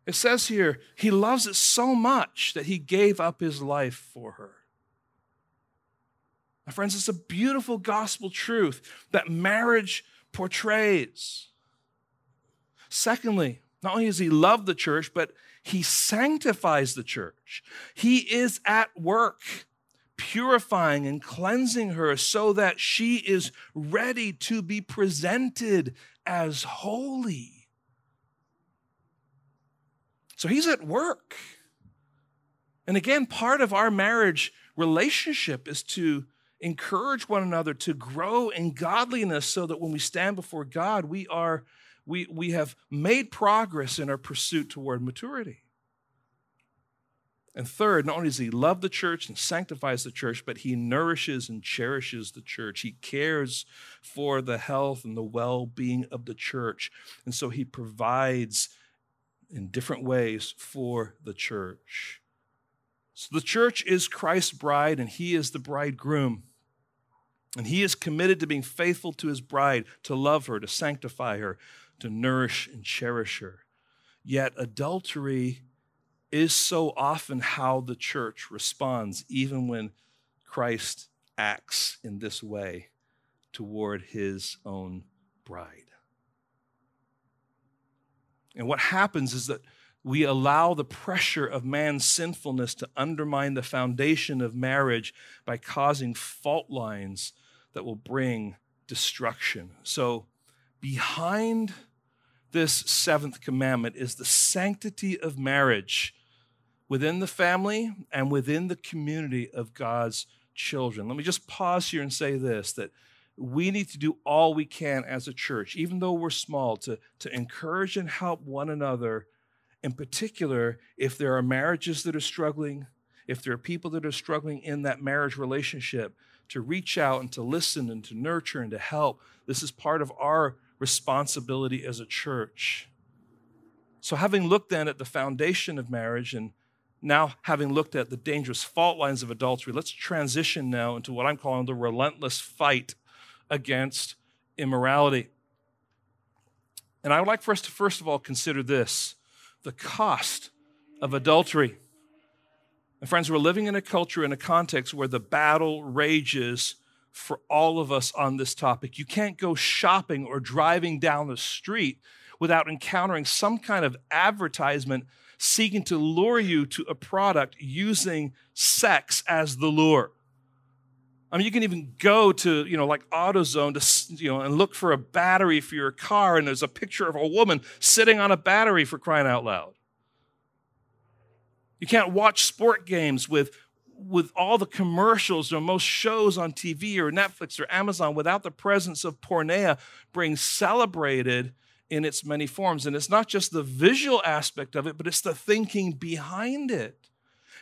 It says here, he loves it so much that he gave up his life for her. My friends, it's a beautiful gospel truth that marriage portrays. Secondly, not only does he love the church, but he sanctifies the church. He is at work purifying and cleansing her so that she is ready to be presented as holy. So he's at work. And again, part of our marriage relationship is to encourage one another to grow in godliness so that when we stand before God, we are we, we have made progress in our pursuit toward maturity. And third, not only does he love the church and sanctifies the church, but he nourishes and cherishes the church. He cares for the health and the well being of the church. And so he provides in different ways for the church. So the church is Christ's bride, and he is the bridegroom. And he is committed to being faithful to his bride, to love her, to sanctify her, to nourish and cherish her. Yet adultery is so often how the church responds, even when Christ acts in this way toward his own bride. And what happens is that we allow the pressure of man's sinfulness to undermine the foundation of marriage by causing fault lines that will bring destruction. So, behind this seventh commandment is the sanctity of marriage within the family and within the community of God's children. Let me just pause here and say this that we need to do all we can as a church, even though we're small, to, to encourage and help one another. In particular, if there are marriages that are struggling, if there are people that are struggling in that marriage relationship, to reach out and to listen and to nurture and to help. This is part of our responsibility as a church. So, having looked then at the foundation of marriage and now having looked at the dangerous fault lines of adultery, let's transition now into what I'm calling the relentless fight against immorality. And I would like for us to first of all consider this the cost of adultery. And friends, we're living in a culture, in a context where the battle rages for all of us on this topic. You can't go shopping or driving down the street without encountering some kind of advertisement seeking to lure you to a product using sex as the lure. I mean, you can even go to, you know, like AutoZone to, you know, and look for a battery for your car, and there's a picture of a woman sitting on a battery for crying out loud. You can't watch sport games with, with all the commercials or most shows on TV or Netflix or Amazon without the presence of porneia being celebrated in its many forms. And it's not just the visual aspect of it, but it's the thinking behind it.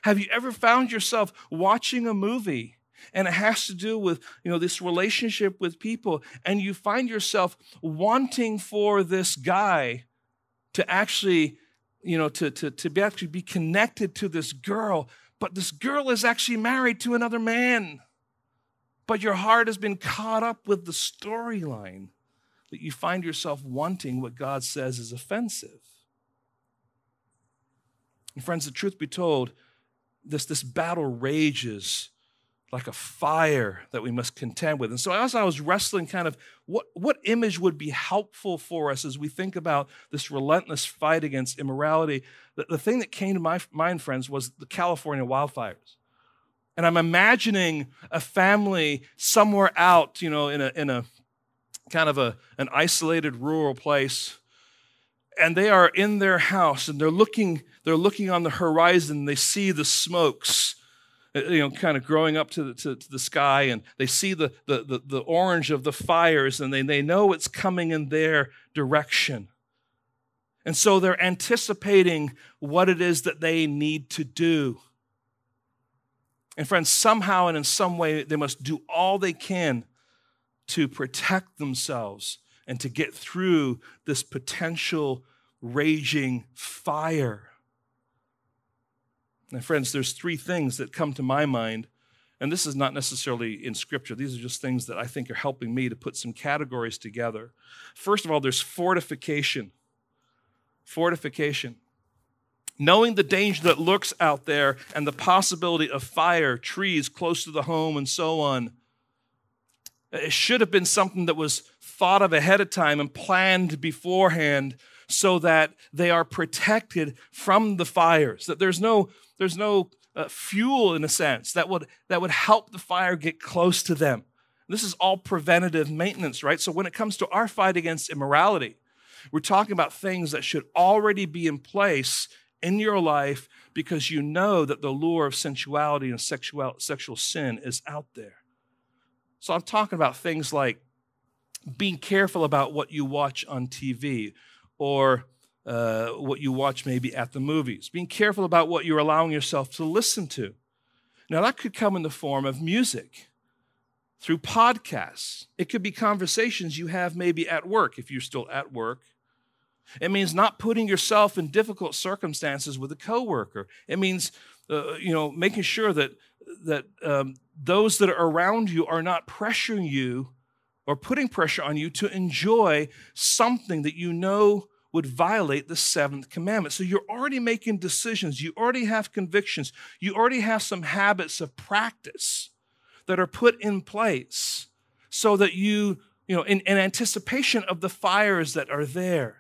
Have you ever found yourself watching a movie and it has to do with you know this relationship with people and you find yourself wanting for this guy to actually you know to, to, to be actually be connected to this girl but this girl is actually married to another man. But your heart has been caught up with the storyline that you find yourself wanting what God says is offensive. And friends, the truth be told, this, this battle rages like a fire that we must contend with. And so as I was wrestling kind of what, what image would be helpful for us as we think about this relentless fight against immorality, the, the thing that came to my mind, friends, was the California wildfires. And I'm imagining a family somewhere out, you know, in a, in a kind of a, an isolated rural place. And they are in their house and they're looking, they're looking on the horizon. They see the smokes Uh, you know, kind of growing up to the, to, to the sky, and they see the, the, the, the, orange of the fires, and they, they know it's coming in their direction. And so they're anticipating what it is that they need to do. And friends, somehow and in some way, they must do all they can to protect themselves and to get through this potential raging fire. And friends, there's three things that come to my mind, and this is not necessarily in scripture. These are just things that I think are helping me to put some categories together. First of all, there's fortification. Fortification. Knowing the danger that lurks out there and the possibility of fire, trees close to the home, and so on. It should have been something that was thought of ahead of time and planned beforehand so that they are protected from the fires, that there's no there's no uh, fuel in a sense that would that would help the fire get close to them. This is all preventative maintenance, right? So when it comes to our fight against immorality, we're talking about things that should already be in place in your life because you know that the lure of sensuality and sexual, sexual sin is out there. So I'm talking about things like being careful about what you watch on TV or uh, what you watch maybe at the movies, being careful about what you're allowing yourself to listen to. Now, that could come in the form of music, through podcasts. It could be conversations you have maybe at work, if you're still at work. It means not putting yourself in difficult circumstances with a coworker. It means, uh, you know, making sure that that um, those that are around you are not pressuring you or putting pressure on you to enjoy something that you know would violate the seventh commandment. So you're already making decisions, you already have convictions, you already have some habits of practice that are put in place so that you, you know, in, in anticipation of the fires that are there.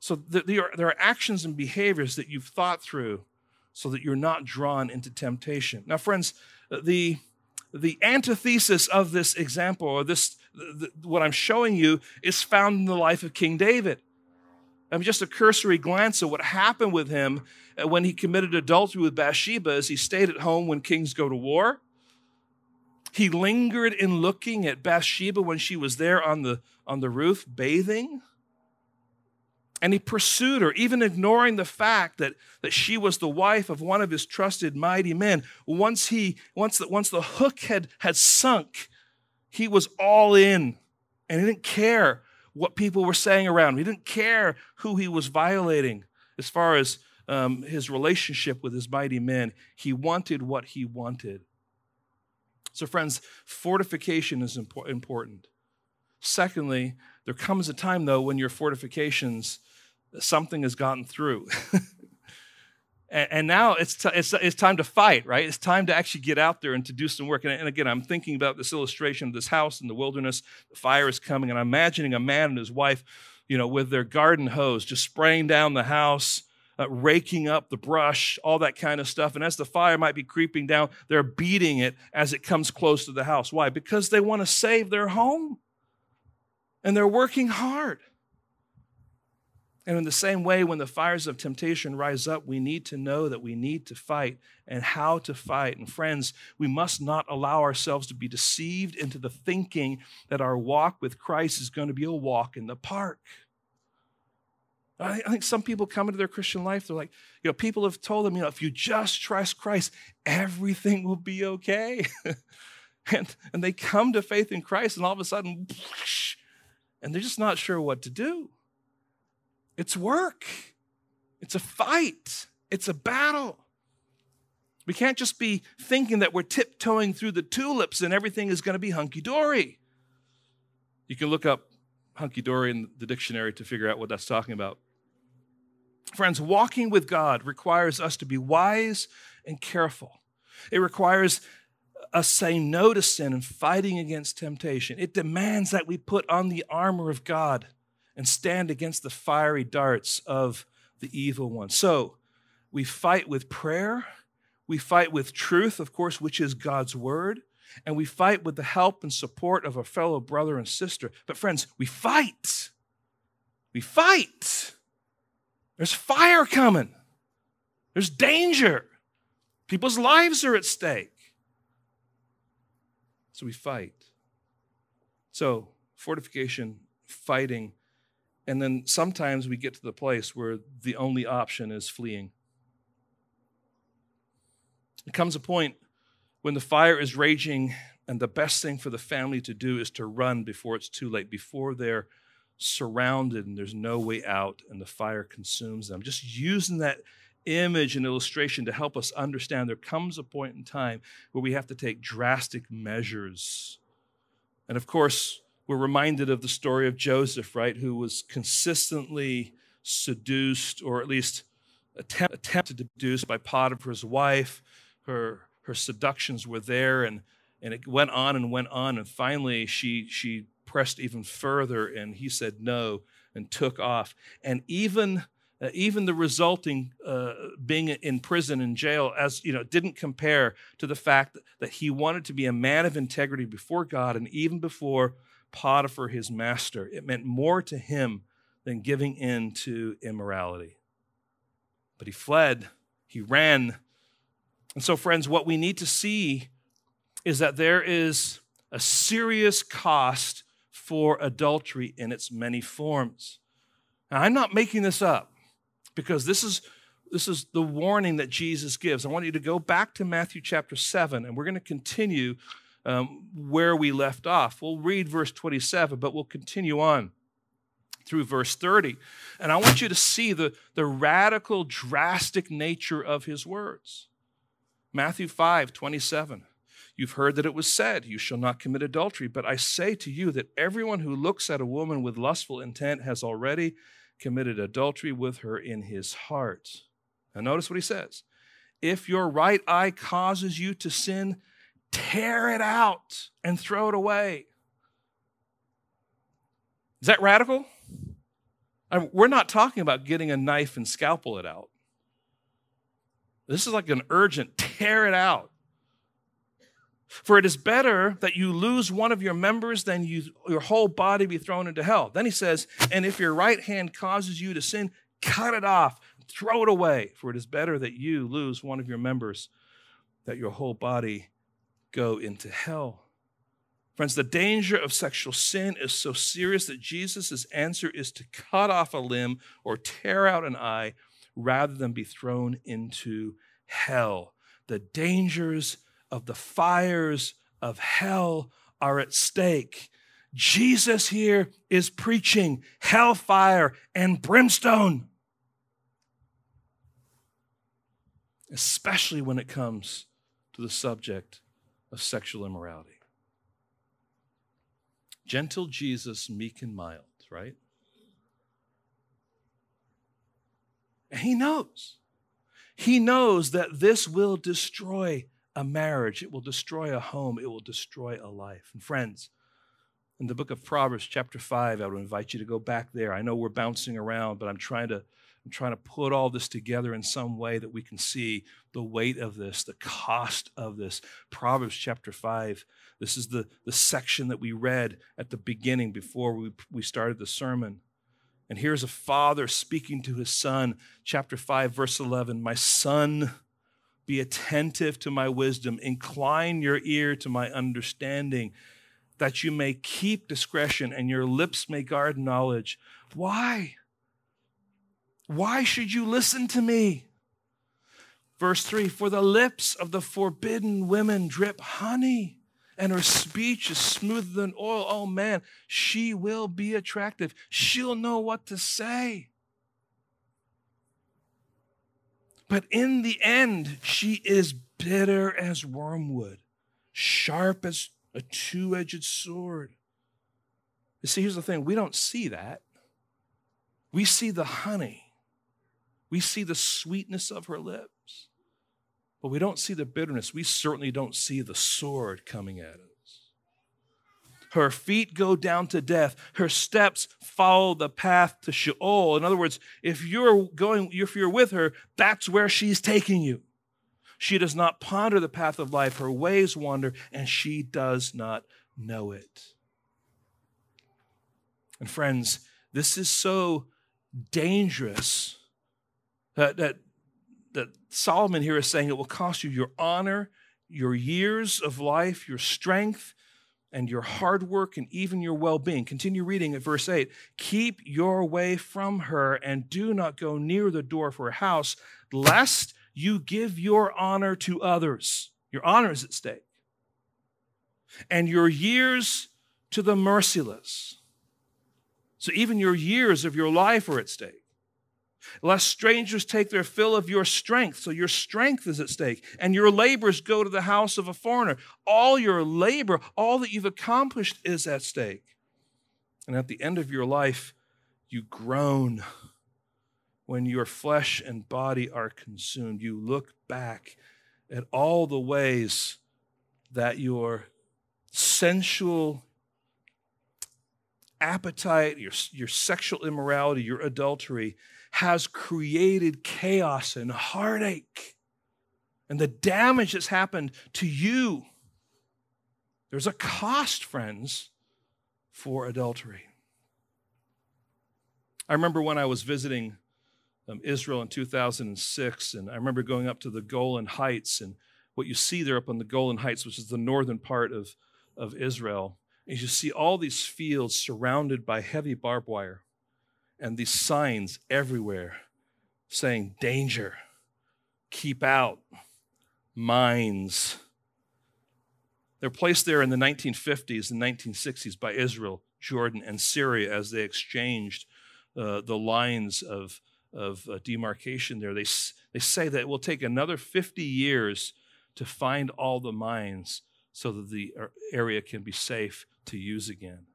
So there are, there are actions and behaviors that you've thought through so that you're not drawn into temptation. Now, friends, the the antithesis of this example or this the, what I'm showing you is found in the life of King David. I mean, just a cursory glance at what happened with him uh, when he committed adultery with Bathsheba as he stayed at home when kings go to war. He lingered in looking at Bathsheba when she was there on the, on the roof bathing. And he pursued her, even ignoring the fact that, that she was the wife of one of his trusted mighty men. Once, he, once, the, once the hook had, had sunk, he was all in and he didn't care what people were saying around him. He didn't care who he was violating as far as um, his relationship with his mighty men. He wanted what he wanted. So, friends, fortification is important. Secondly, there comes a time, though, when your fortifications, something has gotten through. And, and now it's, t- it's, it's time to fight, right? It's time to actually get out there and to do some work. And, and again, I'm thinking about this illustration of this house in the wilderness. The fire is coming, and I'm imagining a man and his wife, you know, with their garden hose, just spraying down the house. Uh, raking up the brush, all that kind of stuff. And as the fire might be creeping down, they're beating it as it comes close to the house. Why? Because they want to save their home. And they're working hard. And in the same way, when the fires of temptation rise up, we need to know that we need to fight and how to fight. And friends, we must not allow ourselves to be deceived into the thinking that our walk with Christ is going to be a walk in the park. I think some people come into their Christian life, they're like, you know, people have told them, you know, if you just trust Christ, everything will be okay. and, and they come to faith in Christ, and all of a sudden, and they're just not sure what to do. It's work, it's a fight, it's a battle. We can't just be thinking that we're tiptoeing through the tulips and everything is going to be hunky dory. You can look up hunky dory in the dictionary to figure out what that's talking about. Friends, walking with God requires us to be wise and careful. It requires us saying no to sin and fighting against temptation. It demands that we put on the armor of God and stand against the fiery darts of the evil one. So we fight with prayer, we fight with truth, of course, which is God's word, and we fight with the help and support of a fellow brother and sister. But, friends, we fight. We fight. There's fire coming, there's danger. People's lives are at stake. So we fight. So, fortification, fighting, and then sometimes we get to the place where the only option is fleeing. It comes a point when the fire is raging, and the best thing for the family to do is to run before it's too late, before they're surrounded and there's no way out and the fire consumes them. Just using that image and illustration to help us understand there comes a point in time where we have to take drastic measures. And of course, we're reminded of the story of Joseph, right, who was consistently seduced or at least attempt, attempted to seduce by Potiphar's wife. Her, her seductions were there and, and it went on and went on. And finally, she, she pressed even further and he said no and took off. And even uh, even the resulting uh, being in prison and jail as you know didn't compare to the fact that he wanted to be a man of integrity before god and even before potiphar his master. It meant more to him than giving in to immorality. But he fled. He ran. And so friends what we need to see is that there is a serious cost for adultery in its many forms. Now, i'm not making this up because this is this is the warning that Jesus gives. I want you to go back to Matthew chapter 7, and we're going to continue um, where we left off. We'll read verse 27, but we'll continue on through verse 30. And I want you to see the, the radical, drastic nature of his words. Matthew 5 27. You've heard that it was said, You shall not commit adultery. But I say to you that everyone who looks at a woman with lustful intent has already committed adultery with her in his heart. Now, notice what he says if your right eye causes you to sin, tear it out and throw it away. Is that radical? I mean, we're not talking about getting a knife and scalpel it out. This is like an urgent tear it out. For it is better that you lose one of your members than you, your whole body be thrown into hell. Then he says, And if your right hand causes you to sin, cut it off, throw it away. For it is better that you lose one of your members, that your whole body go into hell. Friends, the danger of sexual sin is so serious that Jesus' answer is to cut off a limb or tear out an eye rather than be thrown into hell. The dangers of the fires of hell are at stake. Jesus here is preaching hellfire and brimstone, especially when it comes to the subject of sexual immorality. Gentle Jesus, meek and mild, right? And he knows. He knows that this will destroy a marriage, it will destroy a home, it will destroy a life. And friends, in the book of Proverbs, chapter 5, I would invite you to go back there. I know we're bouncing around, but I'm trying to I'm trying to put all this together in some way that we can see the weight of this, the cost of this. Proverbs chapter 5. This is the, the section that we read at the beginning before we, we started the sermon. And here's a father speaking to his son, chapter 5, verse 11 My son, be attentive to my wisdom. Incline your ear to my understanding, that you may keep discretion and your lips may guard knowledge. Why? Why should you listen to me? Verse 3 For the lips of the forbidden women drip honey, and her speech is smoother than oil. Oh man, she will be attractive. She'll know what to say. But in the end, she is bitter as wormwood, sharp as a two edged sword. You see, here's the thing we don't see that. We see the honey, we see the sweetness of her lips, but we don't see the bitterness. We certainly don't see the sword coming at us. Her feet go down to death. Her steps follow the path to Sheol. In other words, if you're going, if you're with her, that's where she's taking you. She does not ponder the path of life. Her ways wander, and she does not know it. And friends, this is so dangerous that, that, that Solomon here is saying it will cost you your honor, your years of life, your strength, and your hard work and even your well being. Continue reading at verse 8. Keep your way from her and do not go near the door of her house, lest you give your honor to others. Your honor is at stake. And your years to the merciless. So even your years of your life are at stake lest strangers take their fill of your strength. So your strength is at stake, and your labors go to the house of a foreigner. All your labor, all that you've accomplished is at stake. And at the end of your life, you groan when your flesh and body are consumed. You look back at all the ways that your sensual appetite, your, your sexual immorality, your adultery has created chaos and heartache and the damage that's happened to you. There's a cost, friends, for adultery. I remember when I was visiting um, Israel in 2006, and I remember going up to the Golan Heights, and what you see there up on the Golan Heights, which is the northern part of, of Israel, is you see all these fields surrounded by heavy barbed wire and these signs everywhere saying, danger, keep out, mines. They're placed there in the 1950s and 1960s by Israel, Jordan, and Syria as they exchanged uh, the lines of, of uh, demarcation there. They, they say that it will take another 50 years to find all the mines so that the uh, area can be safe to use again.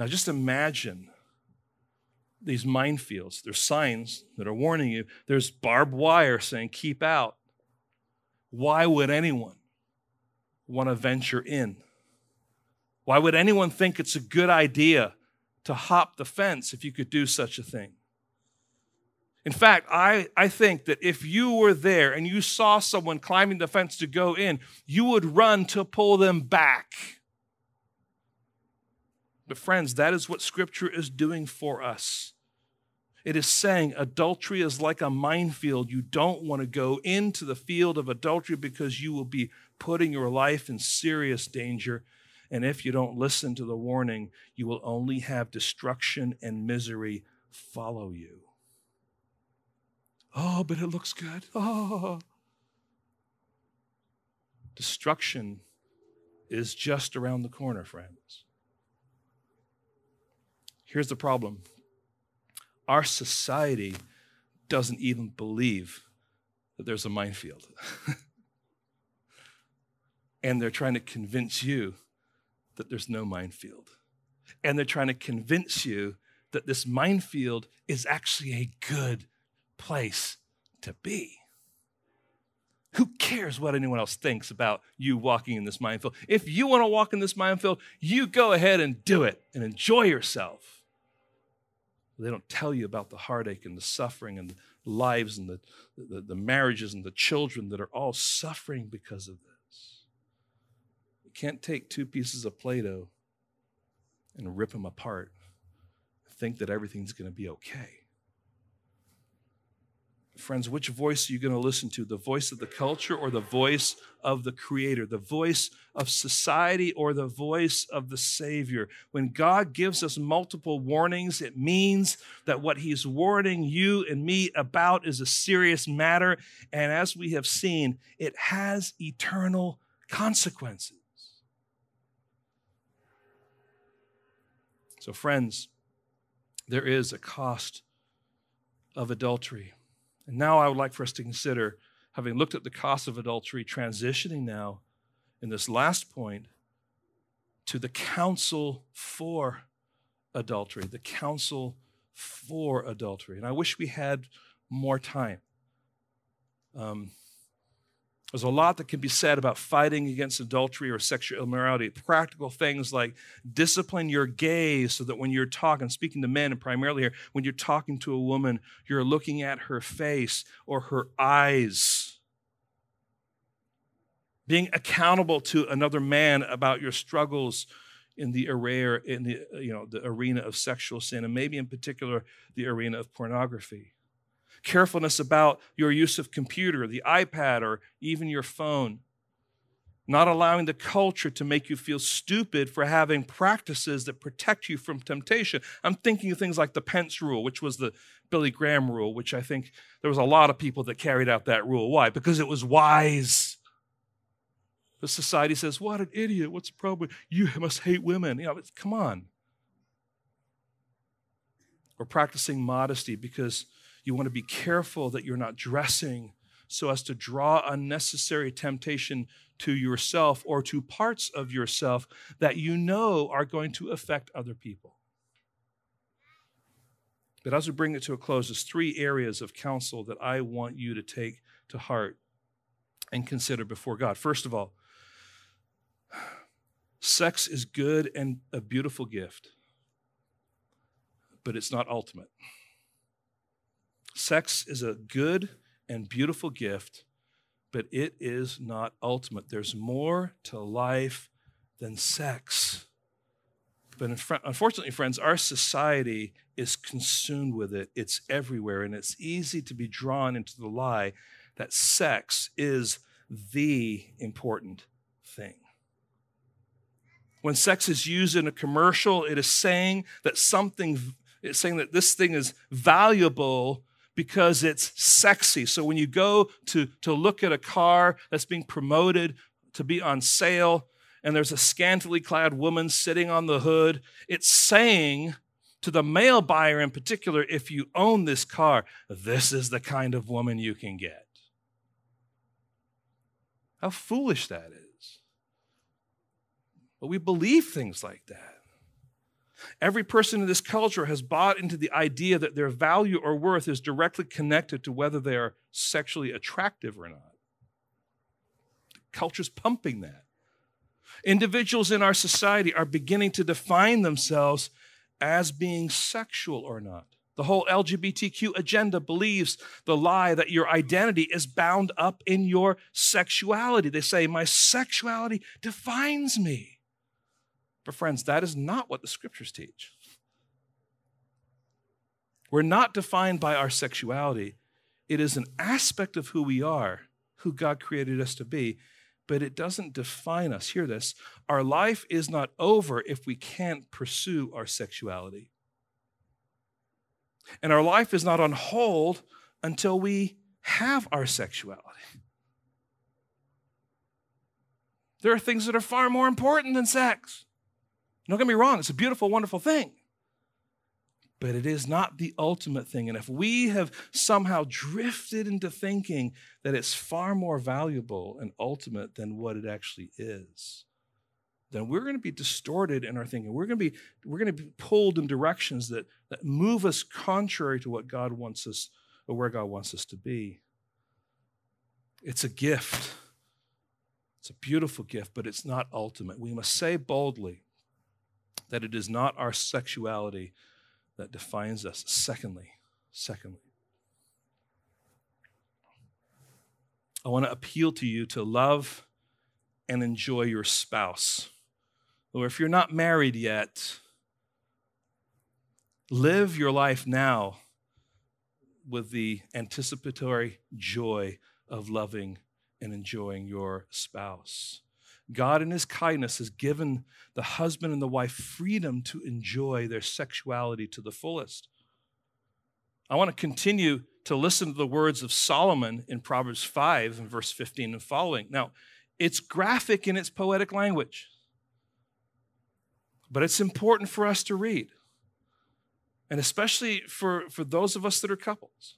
Now, just imagine these minefields. There's signs that are warning you. There's barbed wire saying, keep out. Why would anyone want to venture in? Why would anyone think it's a good idea to hop the fence if you could do such a thing? In fact, I, I think that if you were there and you saw someone climbing the fence to go in, you would run to pull them back. But, friends, that is what Scripture is doing for us. It is saying adultery is like a minefield. You don't want to go into the field of adultery because you will be putting your life in serious danger. And if you don't listen to the warning, you will only have destruction and misery follow you. Oh, but it looks good. Oh. Destruction is just around the corner, friends. Here's the problem our society doesn't even believe that there's a minefield. and they're trying to convince you that there's no minefield. And they're trying to convince you that this minefield is actually a good place to be. Who cares what anyone else thinks about you walking in this minefield? If you want to walk in this minefield, you go ahead and do it and enjoy yourself. They don't tell you about the heartache and the suffering and the lives and the, the, the marriages and the children that are all suffering because of this. You can't take two pieces of Play Doh and rip them apart and think that everything's going to be okay. Friends, which voice are you going to listen to? The voice of the culture or the voice of the Creator? The voice of society or the voice of the Savior? When God gives us multiple warnings, it means that what He's warning you and me about is a serious matter. And as we have seen, it has eternal consequences. So, friends, there is a cost of adultery. And now I would like for us to consider having looked at the cost of adultery, transitioning now in this last point to the counsel for adultery, the counsel for adultery. And I wish we had more time. Um, there's a lot that can be said about fighting against adultery or sexual immorality. Practical things like discipline your gaze so that when you're talking, speaking to men and primarily here, when you're talking to a woman, you're looking at her face or her eyes. Being accountable to another man about your struggles in the array in the you know the arena of sexual sin and maybe in particular the arena of pornography carefulness about your use of computer, the iPad, or even your phone. Not allowing the culture to make you feel stupid for having practices that protect you from temptation. I'm thinking of things like the Pence rule, which was the Billy Graham rule, which I think there was a lot of people that carried out that rule. Why? Because it was wise. The society says, What an idiot. What's the problem? You must hate women. You know, come on. We're practicing modesty because you want to be careful that you're not dressing so as to draw unnecessary temptation to yourself or to parts of yourself that you know are going to affect other people. But as we bring it to a close, there's three areas of counsel that I want you to take to heart and consider before God. First of all, sex is good and a beautiful gift, but it's not ultimate. Sex is a good and beautiful gift, but it is not ultimate. There's more to life than sex. But unfortunately, friends, our society is consumed with it. It's everywhere, and it's easy to be drawn into the lie that sex is the important thing. When sex is used in a commercial, it is saying that something, it's saying that this thing is valuable because it's sexy. So when you go to, to look at a car that's being promoted to be on sale, and there's a scantily clad woman sitting on the hood, it's saying to the male buyer in particular, if you own this car, this is the kind of woman you can get. How foolish that is. But we believe things like that. Every person in this culture has bought into the idea that their value or worth is directly connected to whether they are sexually attractive or not. Culture's pumping that. Individuals in our society are beginning to define themselves as being sexual or not. The whole LGBTQ agenda believes the lie that your identity is bound up in your sexuality. They say, My sexuality defines me. But, friends, that is not what the scriptures teach. We're not defined by our sexuality, it is an aspect of who we are, who God created us to be, but it doesn't define us. Hear this our life is not over if we can't pursue our sexuality. And our life is not on hold until we have our sexuality. There are things that are far more important than sex. Don't get me wrong, it's a beautiful, wonderful thing. But it is not the ultimate thing. And if we have somehow drifted into thinking that it's far more valuable and ultimate than what it actually is, then we're going to be distorted in our thinking. We're going to be, we're going to be pulled in directions that, that move us contrary to what God wants us or where God wants us to be. It's a gift. It's a beautiful gift, but it's not ultimate. We must say boldly, that it is not our sexuality that defines us. Secondly, secondly, I want to appeal to you to love and enjoy your spouse. Or if you're not married yet, live your life now with the anticipatory joy of loving and enjoying your spouse. God, in His kindness, has given the husband and the wife freedom to enjoy their sexuality to the fullest. I want to continue to listen to the words of Solomon in Proverbs 5 and verse 15 and following. Now, it's graphic in its poetic language, but it's important for us to read, and especially for, for those of us that are couples.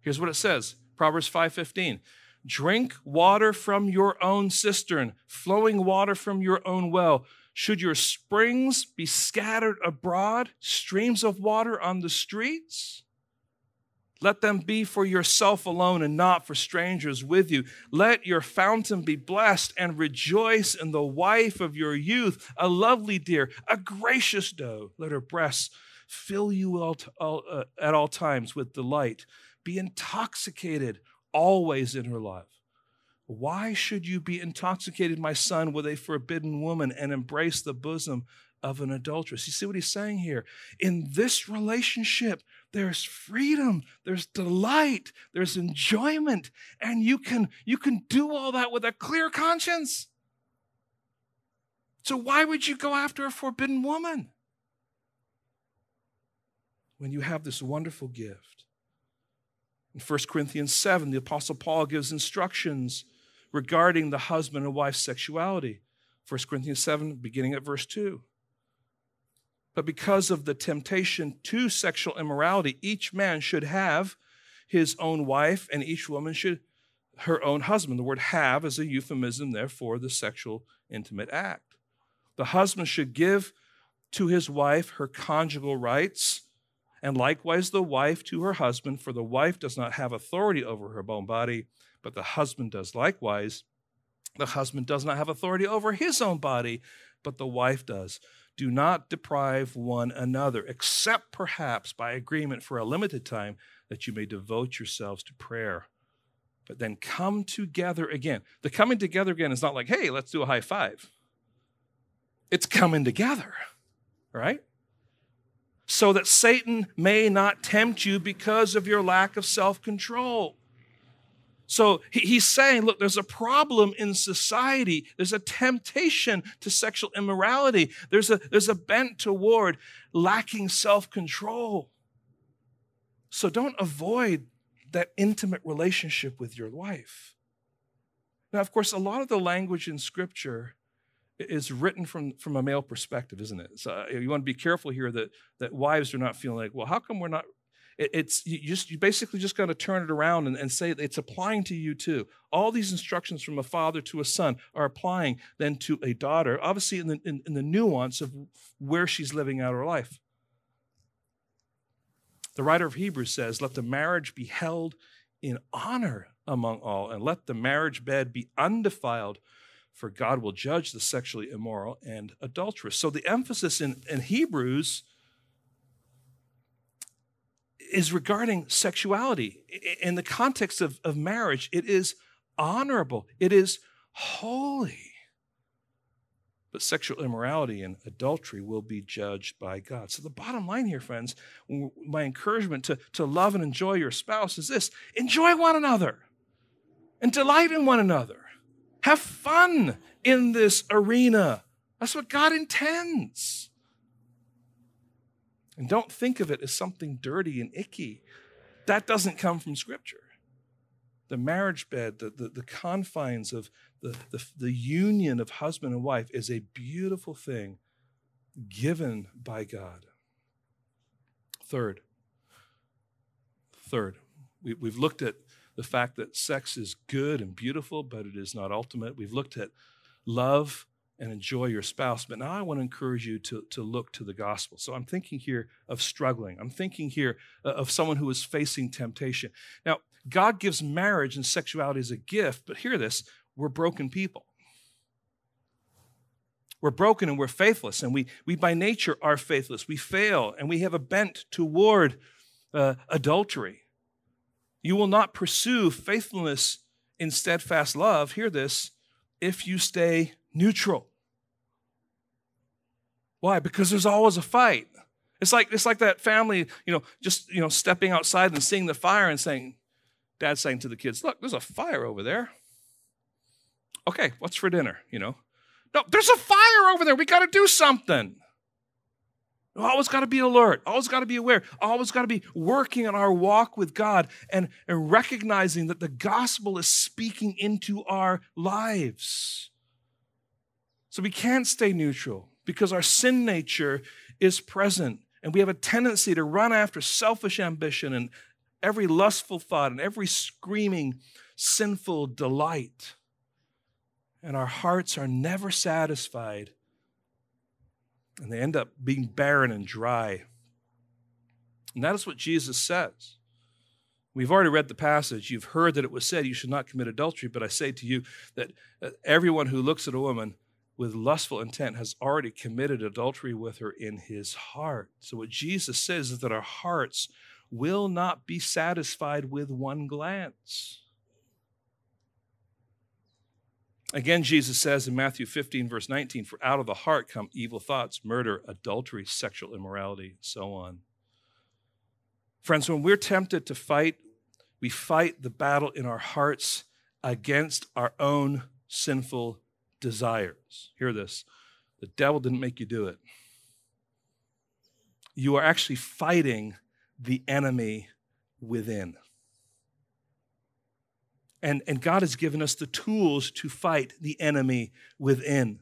Here's what it says Proverbs 5:15. Drink water from your own cistern, flowing water from your own well. Should your springs be scattered abroad, streams of water on the streets? Let them be for yourself alone and not for strangers with you. Let your fountain be blessed and rejoice in the wife of your youth, a lovely deer, a gracious doe. Let her breasts fill you all, all uh, at all times with delight. Be intoxicated always in her love. Why should you be intoxicated, my son, with a forbidden woman and embrace the bosom of an adulteress? You see what he's saying here? In this relationship, there's freedom there's delight there's enjoyment and you can you can do all that with a clear conscience so why would you go after a forbidden woman when you have this wonderful gift in 1 corinthians 7 the apostle paul gives instructions regarding the husband and wife's sexuality 1 corinthians 7 beginning at verse 2 but because of the temptation to sexual immorality, each man should have his own wife and each woman should her own husband. The word have is a euphemism therefore, the sexual intimate act. The husband should give to his wife her conjugal rights, and likewise the wife to her husband, for the wife does not have authority over her own body, but the husband does likewise. The husband does not have authority over his own body, but the wife does. Do not deprive one another, except perhaps by agreement for a limited time, that you may devote yourselves to prayer. But then come together again. The coming together again is not like, hey, let's do a high five. It's coming together, right? So that Satan may not tempt you because of your lack of self control. So he's saying, look, there's a problem in society. There's a temptation to sexual immorality. There's a, there's a bent toward lacking self control. So don't avoid that intimate relationship with your wife. Now, of course, a lot of the language in Scripture is written from, from a male perspective, isn't it? So uh, you want to be careful here that, that wives are not feeling like, well, how come we're not it's you just you basically just got to turn it around and, and say it's applying to you too. All these instructions from a father to a son are applying then to a daughter, obviously in the, in, in the nuance of where she's living out her life. The writer of Hebrews says, Let the marriage be held in honor among all, and let the marriage bed be undefiled, for God will judge the sexually immoral and adulterous. So the emphasis in, in Hebrews is regarding sexuality. In the context of, of marriage, it is honorable, it is holy. But sexual immorality and adultery will be judged by God. So, the bottom line here, friends, my encouragement to, to love and enjoy your spouse is this enjoy one another and delight in one another. Have fun in this arena. That's what God intends. And don't think of it as something dirty and icky. That doesn't come from Scripture. The marriage bed, the, the, the confines of the, the, the union of husband and wife is a beautiful thing given by God. Third, third, we, we've looked at the fact that sex is good and beautiful, but it is not ultimate. We've looked at love and enjoy your spouse. But now I want to encourage you to, to look to the gospel. So I'm thinking here of struggling. I'm thinking here uh, of someone who is facing temptation. Now, God gives marriage and sexuality as a gift, but hear this we're broken people. We're broken and we're faithless, and we, we by nature are faithless. We fail, and we have a bent toward uh, adultery. You will not pursue faithfulness in steadfast love, hear this, if you stay neutral. Why? Because there's always a fight. It's like it's like that family, you know, just you know, stepping outside and seeing the fire and saying, Dad saying to the kids, "Look, there's a fire over there." Okay, what's for dinner? You know, no, there's a fire over there. We got to do something. Always got to be alert. Always got to be aware. Always got to be working on our walk with God and, and recognizing that the gospel is speaking into our lives. So we can't stay neutral because our sin nature is present and we have a tendency to run after selfish ambition and every lustful thought and every screaming sinful delight. And our hearts are never satisfied. And they end up being barren and dry. And that is what Jesus says. We've already read the passage. You've heard that it was said, You should not commit adultery. But I say to you that uh, everyone who looks at a woman with lustful intent has already committed adultery with her in his heart. So, what Jesus says is that our hearts will not be satisfied with one glance. Again, Jesus says in Matthew 15, verse 19, For out of the heart come evil thoughts, murder, adultery, sexual immorality, so on. Friends, when we're tempted to fight, we fight the battle in our hearts against our own sinful desires. Hear this the devil didn't make you do it. You are actually fighting the enemy within. And, and God has given us the tools to fight the enemy within.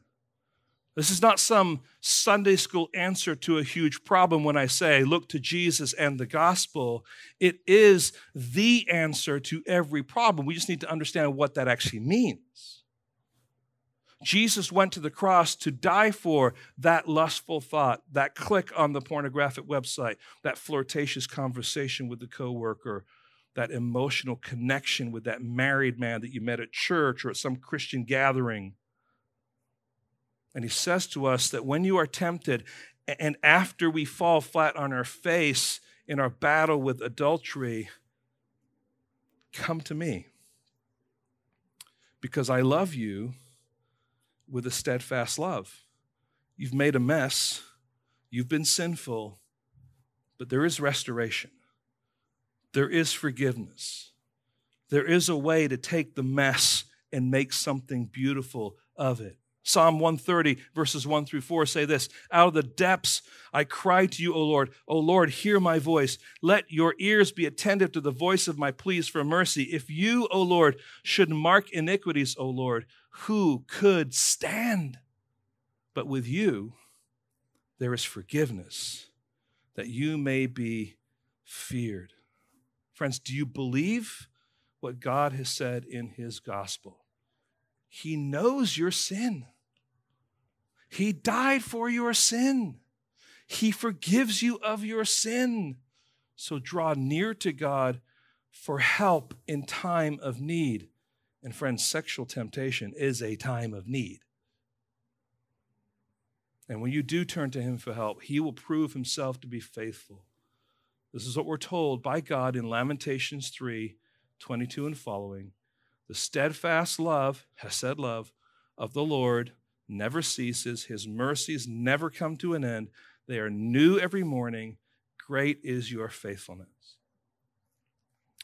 This is not some Sunday school answer to a huge problem when I say, look to Jesus and the gospel. It is the answer to every problem. We just need to understand what that actually means. Jesus went to the cross to die for that lustful thought, that click on the pornographic website, that flirtatious conversation with the coworker, that emotional connection with that married man that you met at church or at some Christian gathering. And he says to us that when you are tempted, and after we fall flat on our face in our battle with adultery, come to me. Because I love you with a steadfast love. You've made a mess, you've been sinful, but there is restoration there is forgiveness. There is a way to take the mess and make something beautiful of it. Psalm 130, verses 1 through 4 say this Out of the depths I cry to you, O Lord. O Lord, hear my voice. Let your ears be attentive to the voice of my pleas for mercy. If you, O Lord, should mark iniquities, O Lord, who could stand? But with you, there is forgiveness, that you may be feared. Friends, do you believe what God has said in his gospel? He knows your sin. He died for your sin. He forgives you of your sin. So draw near to God for help in time of need. And friends, sexual temptation is a time of need. And when you do turn to Him for help, He will prove Himself to be faithful. This is what we're told by God in Lamentations 3 22 and following. The steadfast love, Hesed love, of the Lord never ceases. His mercies never come to an end. They are new every morning. Great is your faithfulness.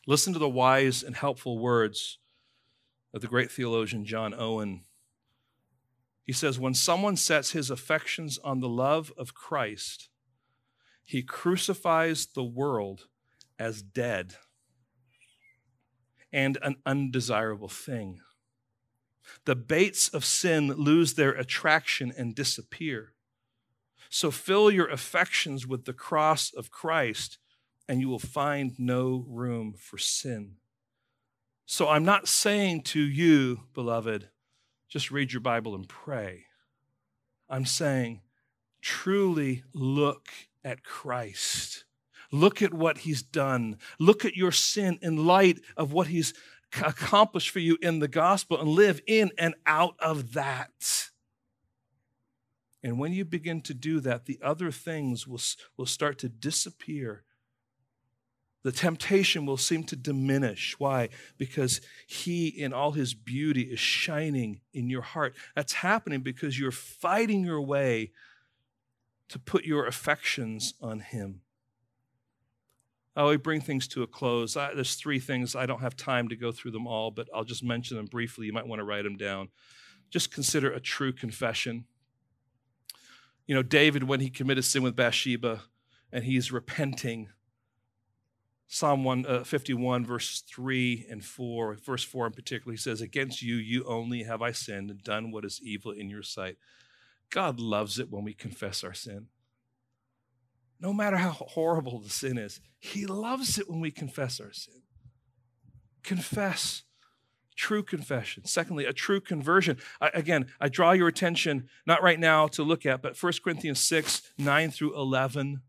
Listen to the wise and helpful words of the great theologian John Owen. He says, When someone sets his affections on the love of Christ, he crucifies the world as dead and an undesirable thing. The baits of sin lose their attraction and disappear. So fill your affections with the cross of Christ, and you will find no room for sin. So I'm not saying to you, beloved, just read your Bible and pray. I'm saying, truly look at Christ. Look at what he's done. Look at your sin in light of what he's accomplished for you in the gospel and live in and out of that. And when you begin to do that, the other things will, will start to disappear. The temptation will seem to diminish. Why? Because He, in all His beauty, is shining in your heart. That's happening because you're fighting your way to put your affections on Him. I will bring things to a close. I, there's three things. I don't have time to go through them all, but I'll just mention them briefly. You might want to write them down. Just consider a true confession. You know, David, when he committed sin with Bathsheba and he's repenting, Psalm 1, uh, 51, verse 3 and 4, verse 4 in particular, he says, Against you, you only have I sinned and done what is evil in your sight. God loves it when we confess our sin. No matter how horrible the sin is, He loves it when we confess our sin. Confess true confession. Secondly, a true conversion. I, again, I draw your attention, not right now to look at, but 1 Corinthians 6, 9 through 11.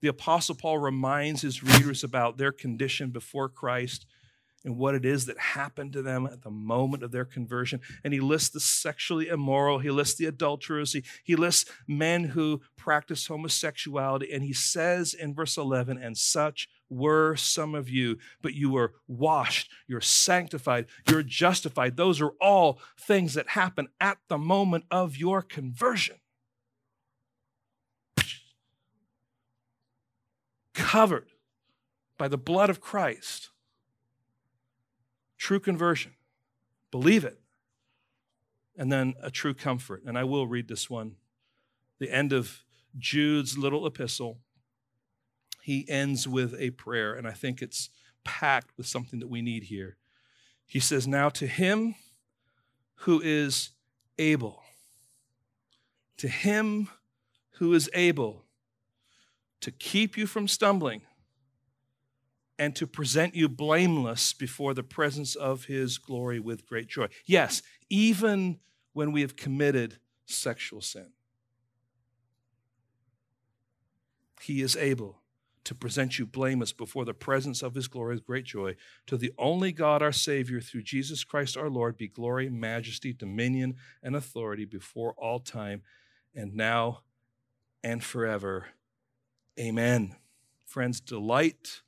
The Apostle Paul reminds his readers about their condition before Christ and what it is that happened to them at the moment of their conversion. And he lists the sexually immoral, he lists the adulterers, he, he lists men who practice homosexuality. And he says in verse 11, and such were some of you, but you were washed, you're sanctified, you're justified. Those are all things that happen at the moment of your conversion. Covered by the blood of Christ true conversion. Believe it. And then a true comfort. And I will read this one. The end of Jude's little epistle. He ends with a prayer, and I think it's packed with something that we need here. He says, Now to him who is able, to him who is able to keep you from stumbling and to present you blameless before the presence of his glory with great joy. Yes, even when we have committed sexual sin, he is able to present you blameless before the presence of his glory with great joy. To the only God, our Savior, through Jesus Christ our Lord, be glory, majesty, dominion, and authority before all time, and now and forever. Amen. Friends, delight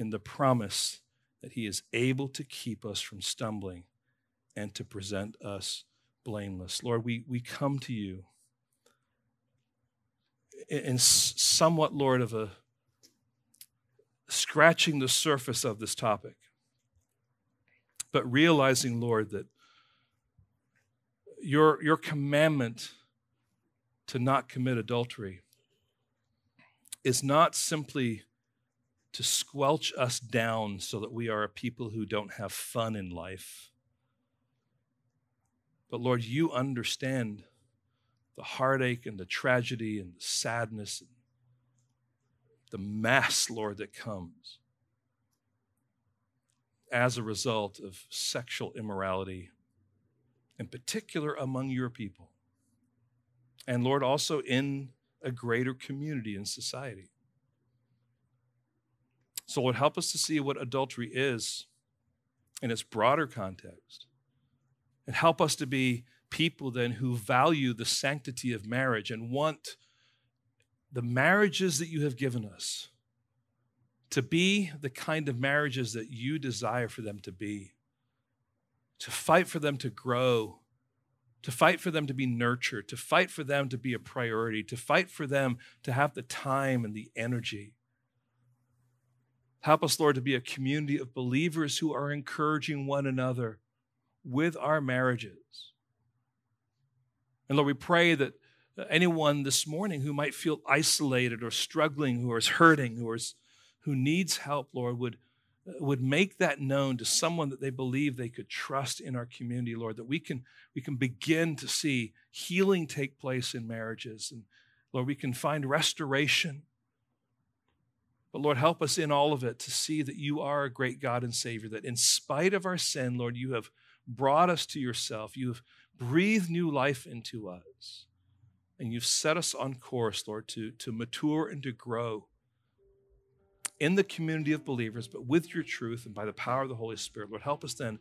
in the promise that He is able to keep us from stumbling and to present us blameless. Lord, we, we come to you in somewhat, Lord, of a scratching the surface of this topic, but realizing, Lord, that your, your commandment to not commit adultery is not simply to squelch us down so that we are a people who don't have fun in life. But Lord, you understand the heartache and the tragedy and the sadness and the mass, Lord, that comes as a result of sexual immorality, in particular among your people. And Lord, also in a greater community and society. So, Lord, help us to see what adultery is in its broader context. And help us to be people then who value the sanctity of marriage and want the marriages that you have given us to be the kind of marriages that you desire for them to be, to fight for them to grow, to fight for them to be nurtured, to fight for them to be a priority, to fight for them to have the time and the energy Help us, Lord, to be a community of believers who are encouraging one another with our marriages. And Lord, we pray that anyone this morning who might feel isolated or struggling, who is hurting, who is who needs help, Lord, would would make that known to someone that they believe they could trust in our community, Lord, that we can we can begin to see healing take place in marriages and Lord, we can find restoration but Lord, help us in all of it to see that you are a great God and Savior, that in spite of our sin, Lord, you have brought us to yourself. You have breathed new life into us. And you've set us on course, Lord, to, to mature and to grow in the community of believers, but with your truth and by the power of the Holy Spirit. Lord, help us then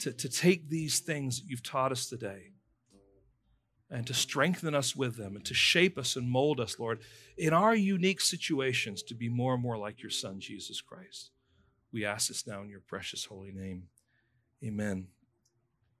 to, to take these things that you've taught us today and to strengthen us with them and to shape us and mold us, Lord, in our unique situations to be more and more like your Son, Jesus Christ. We ask this now in your precious holy name. Amen.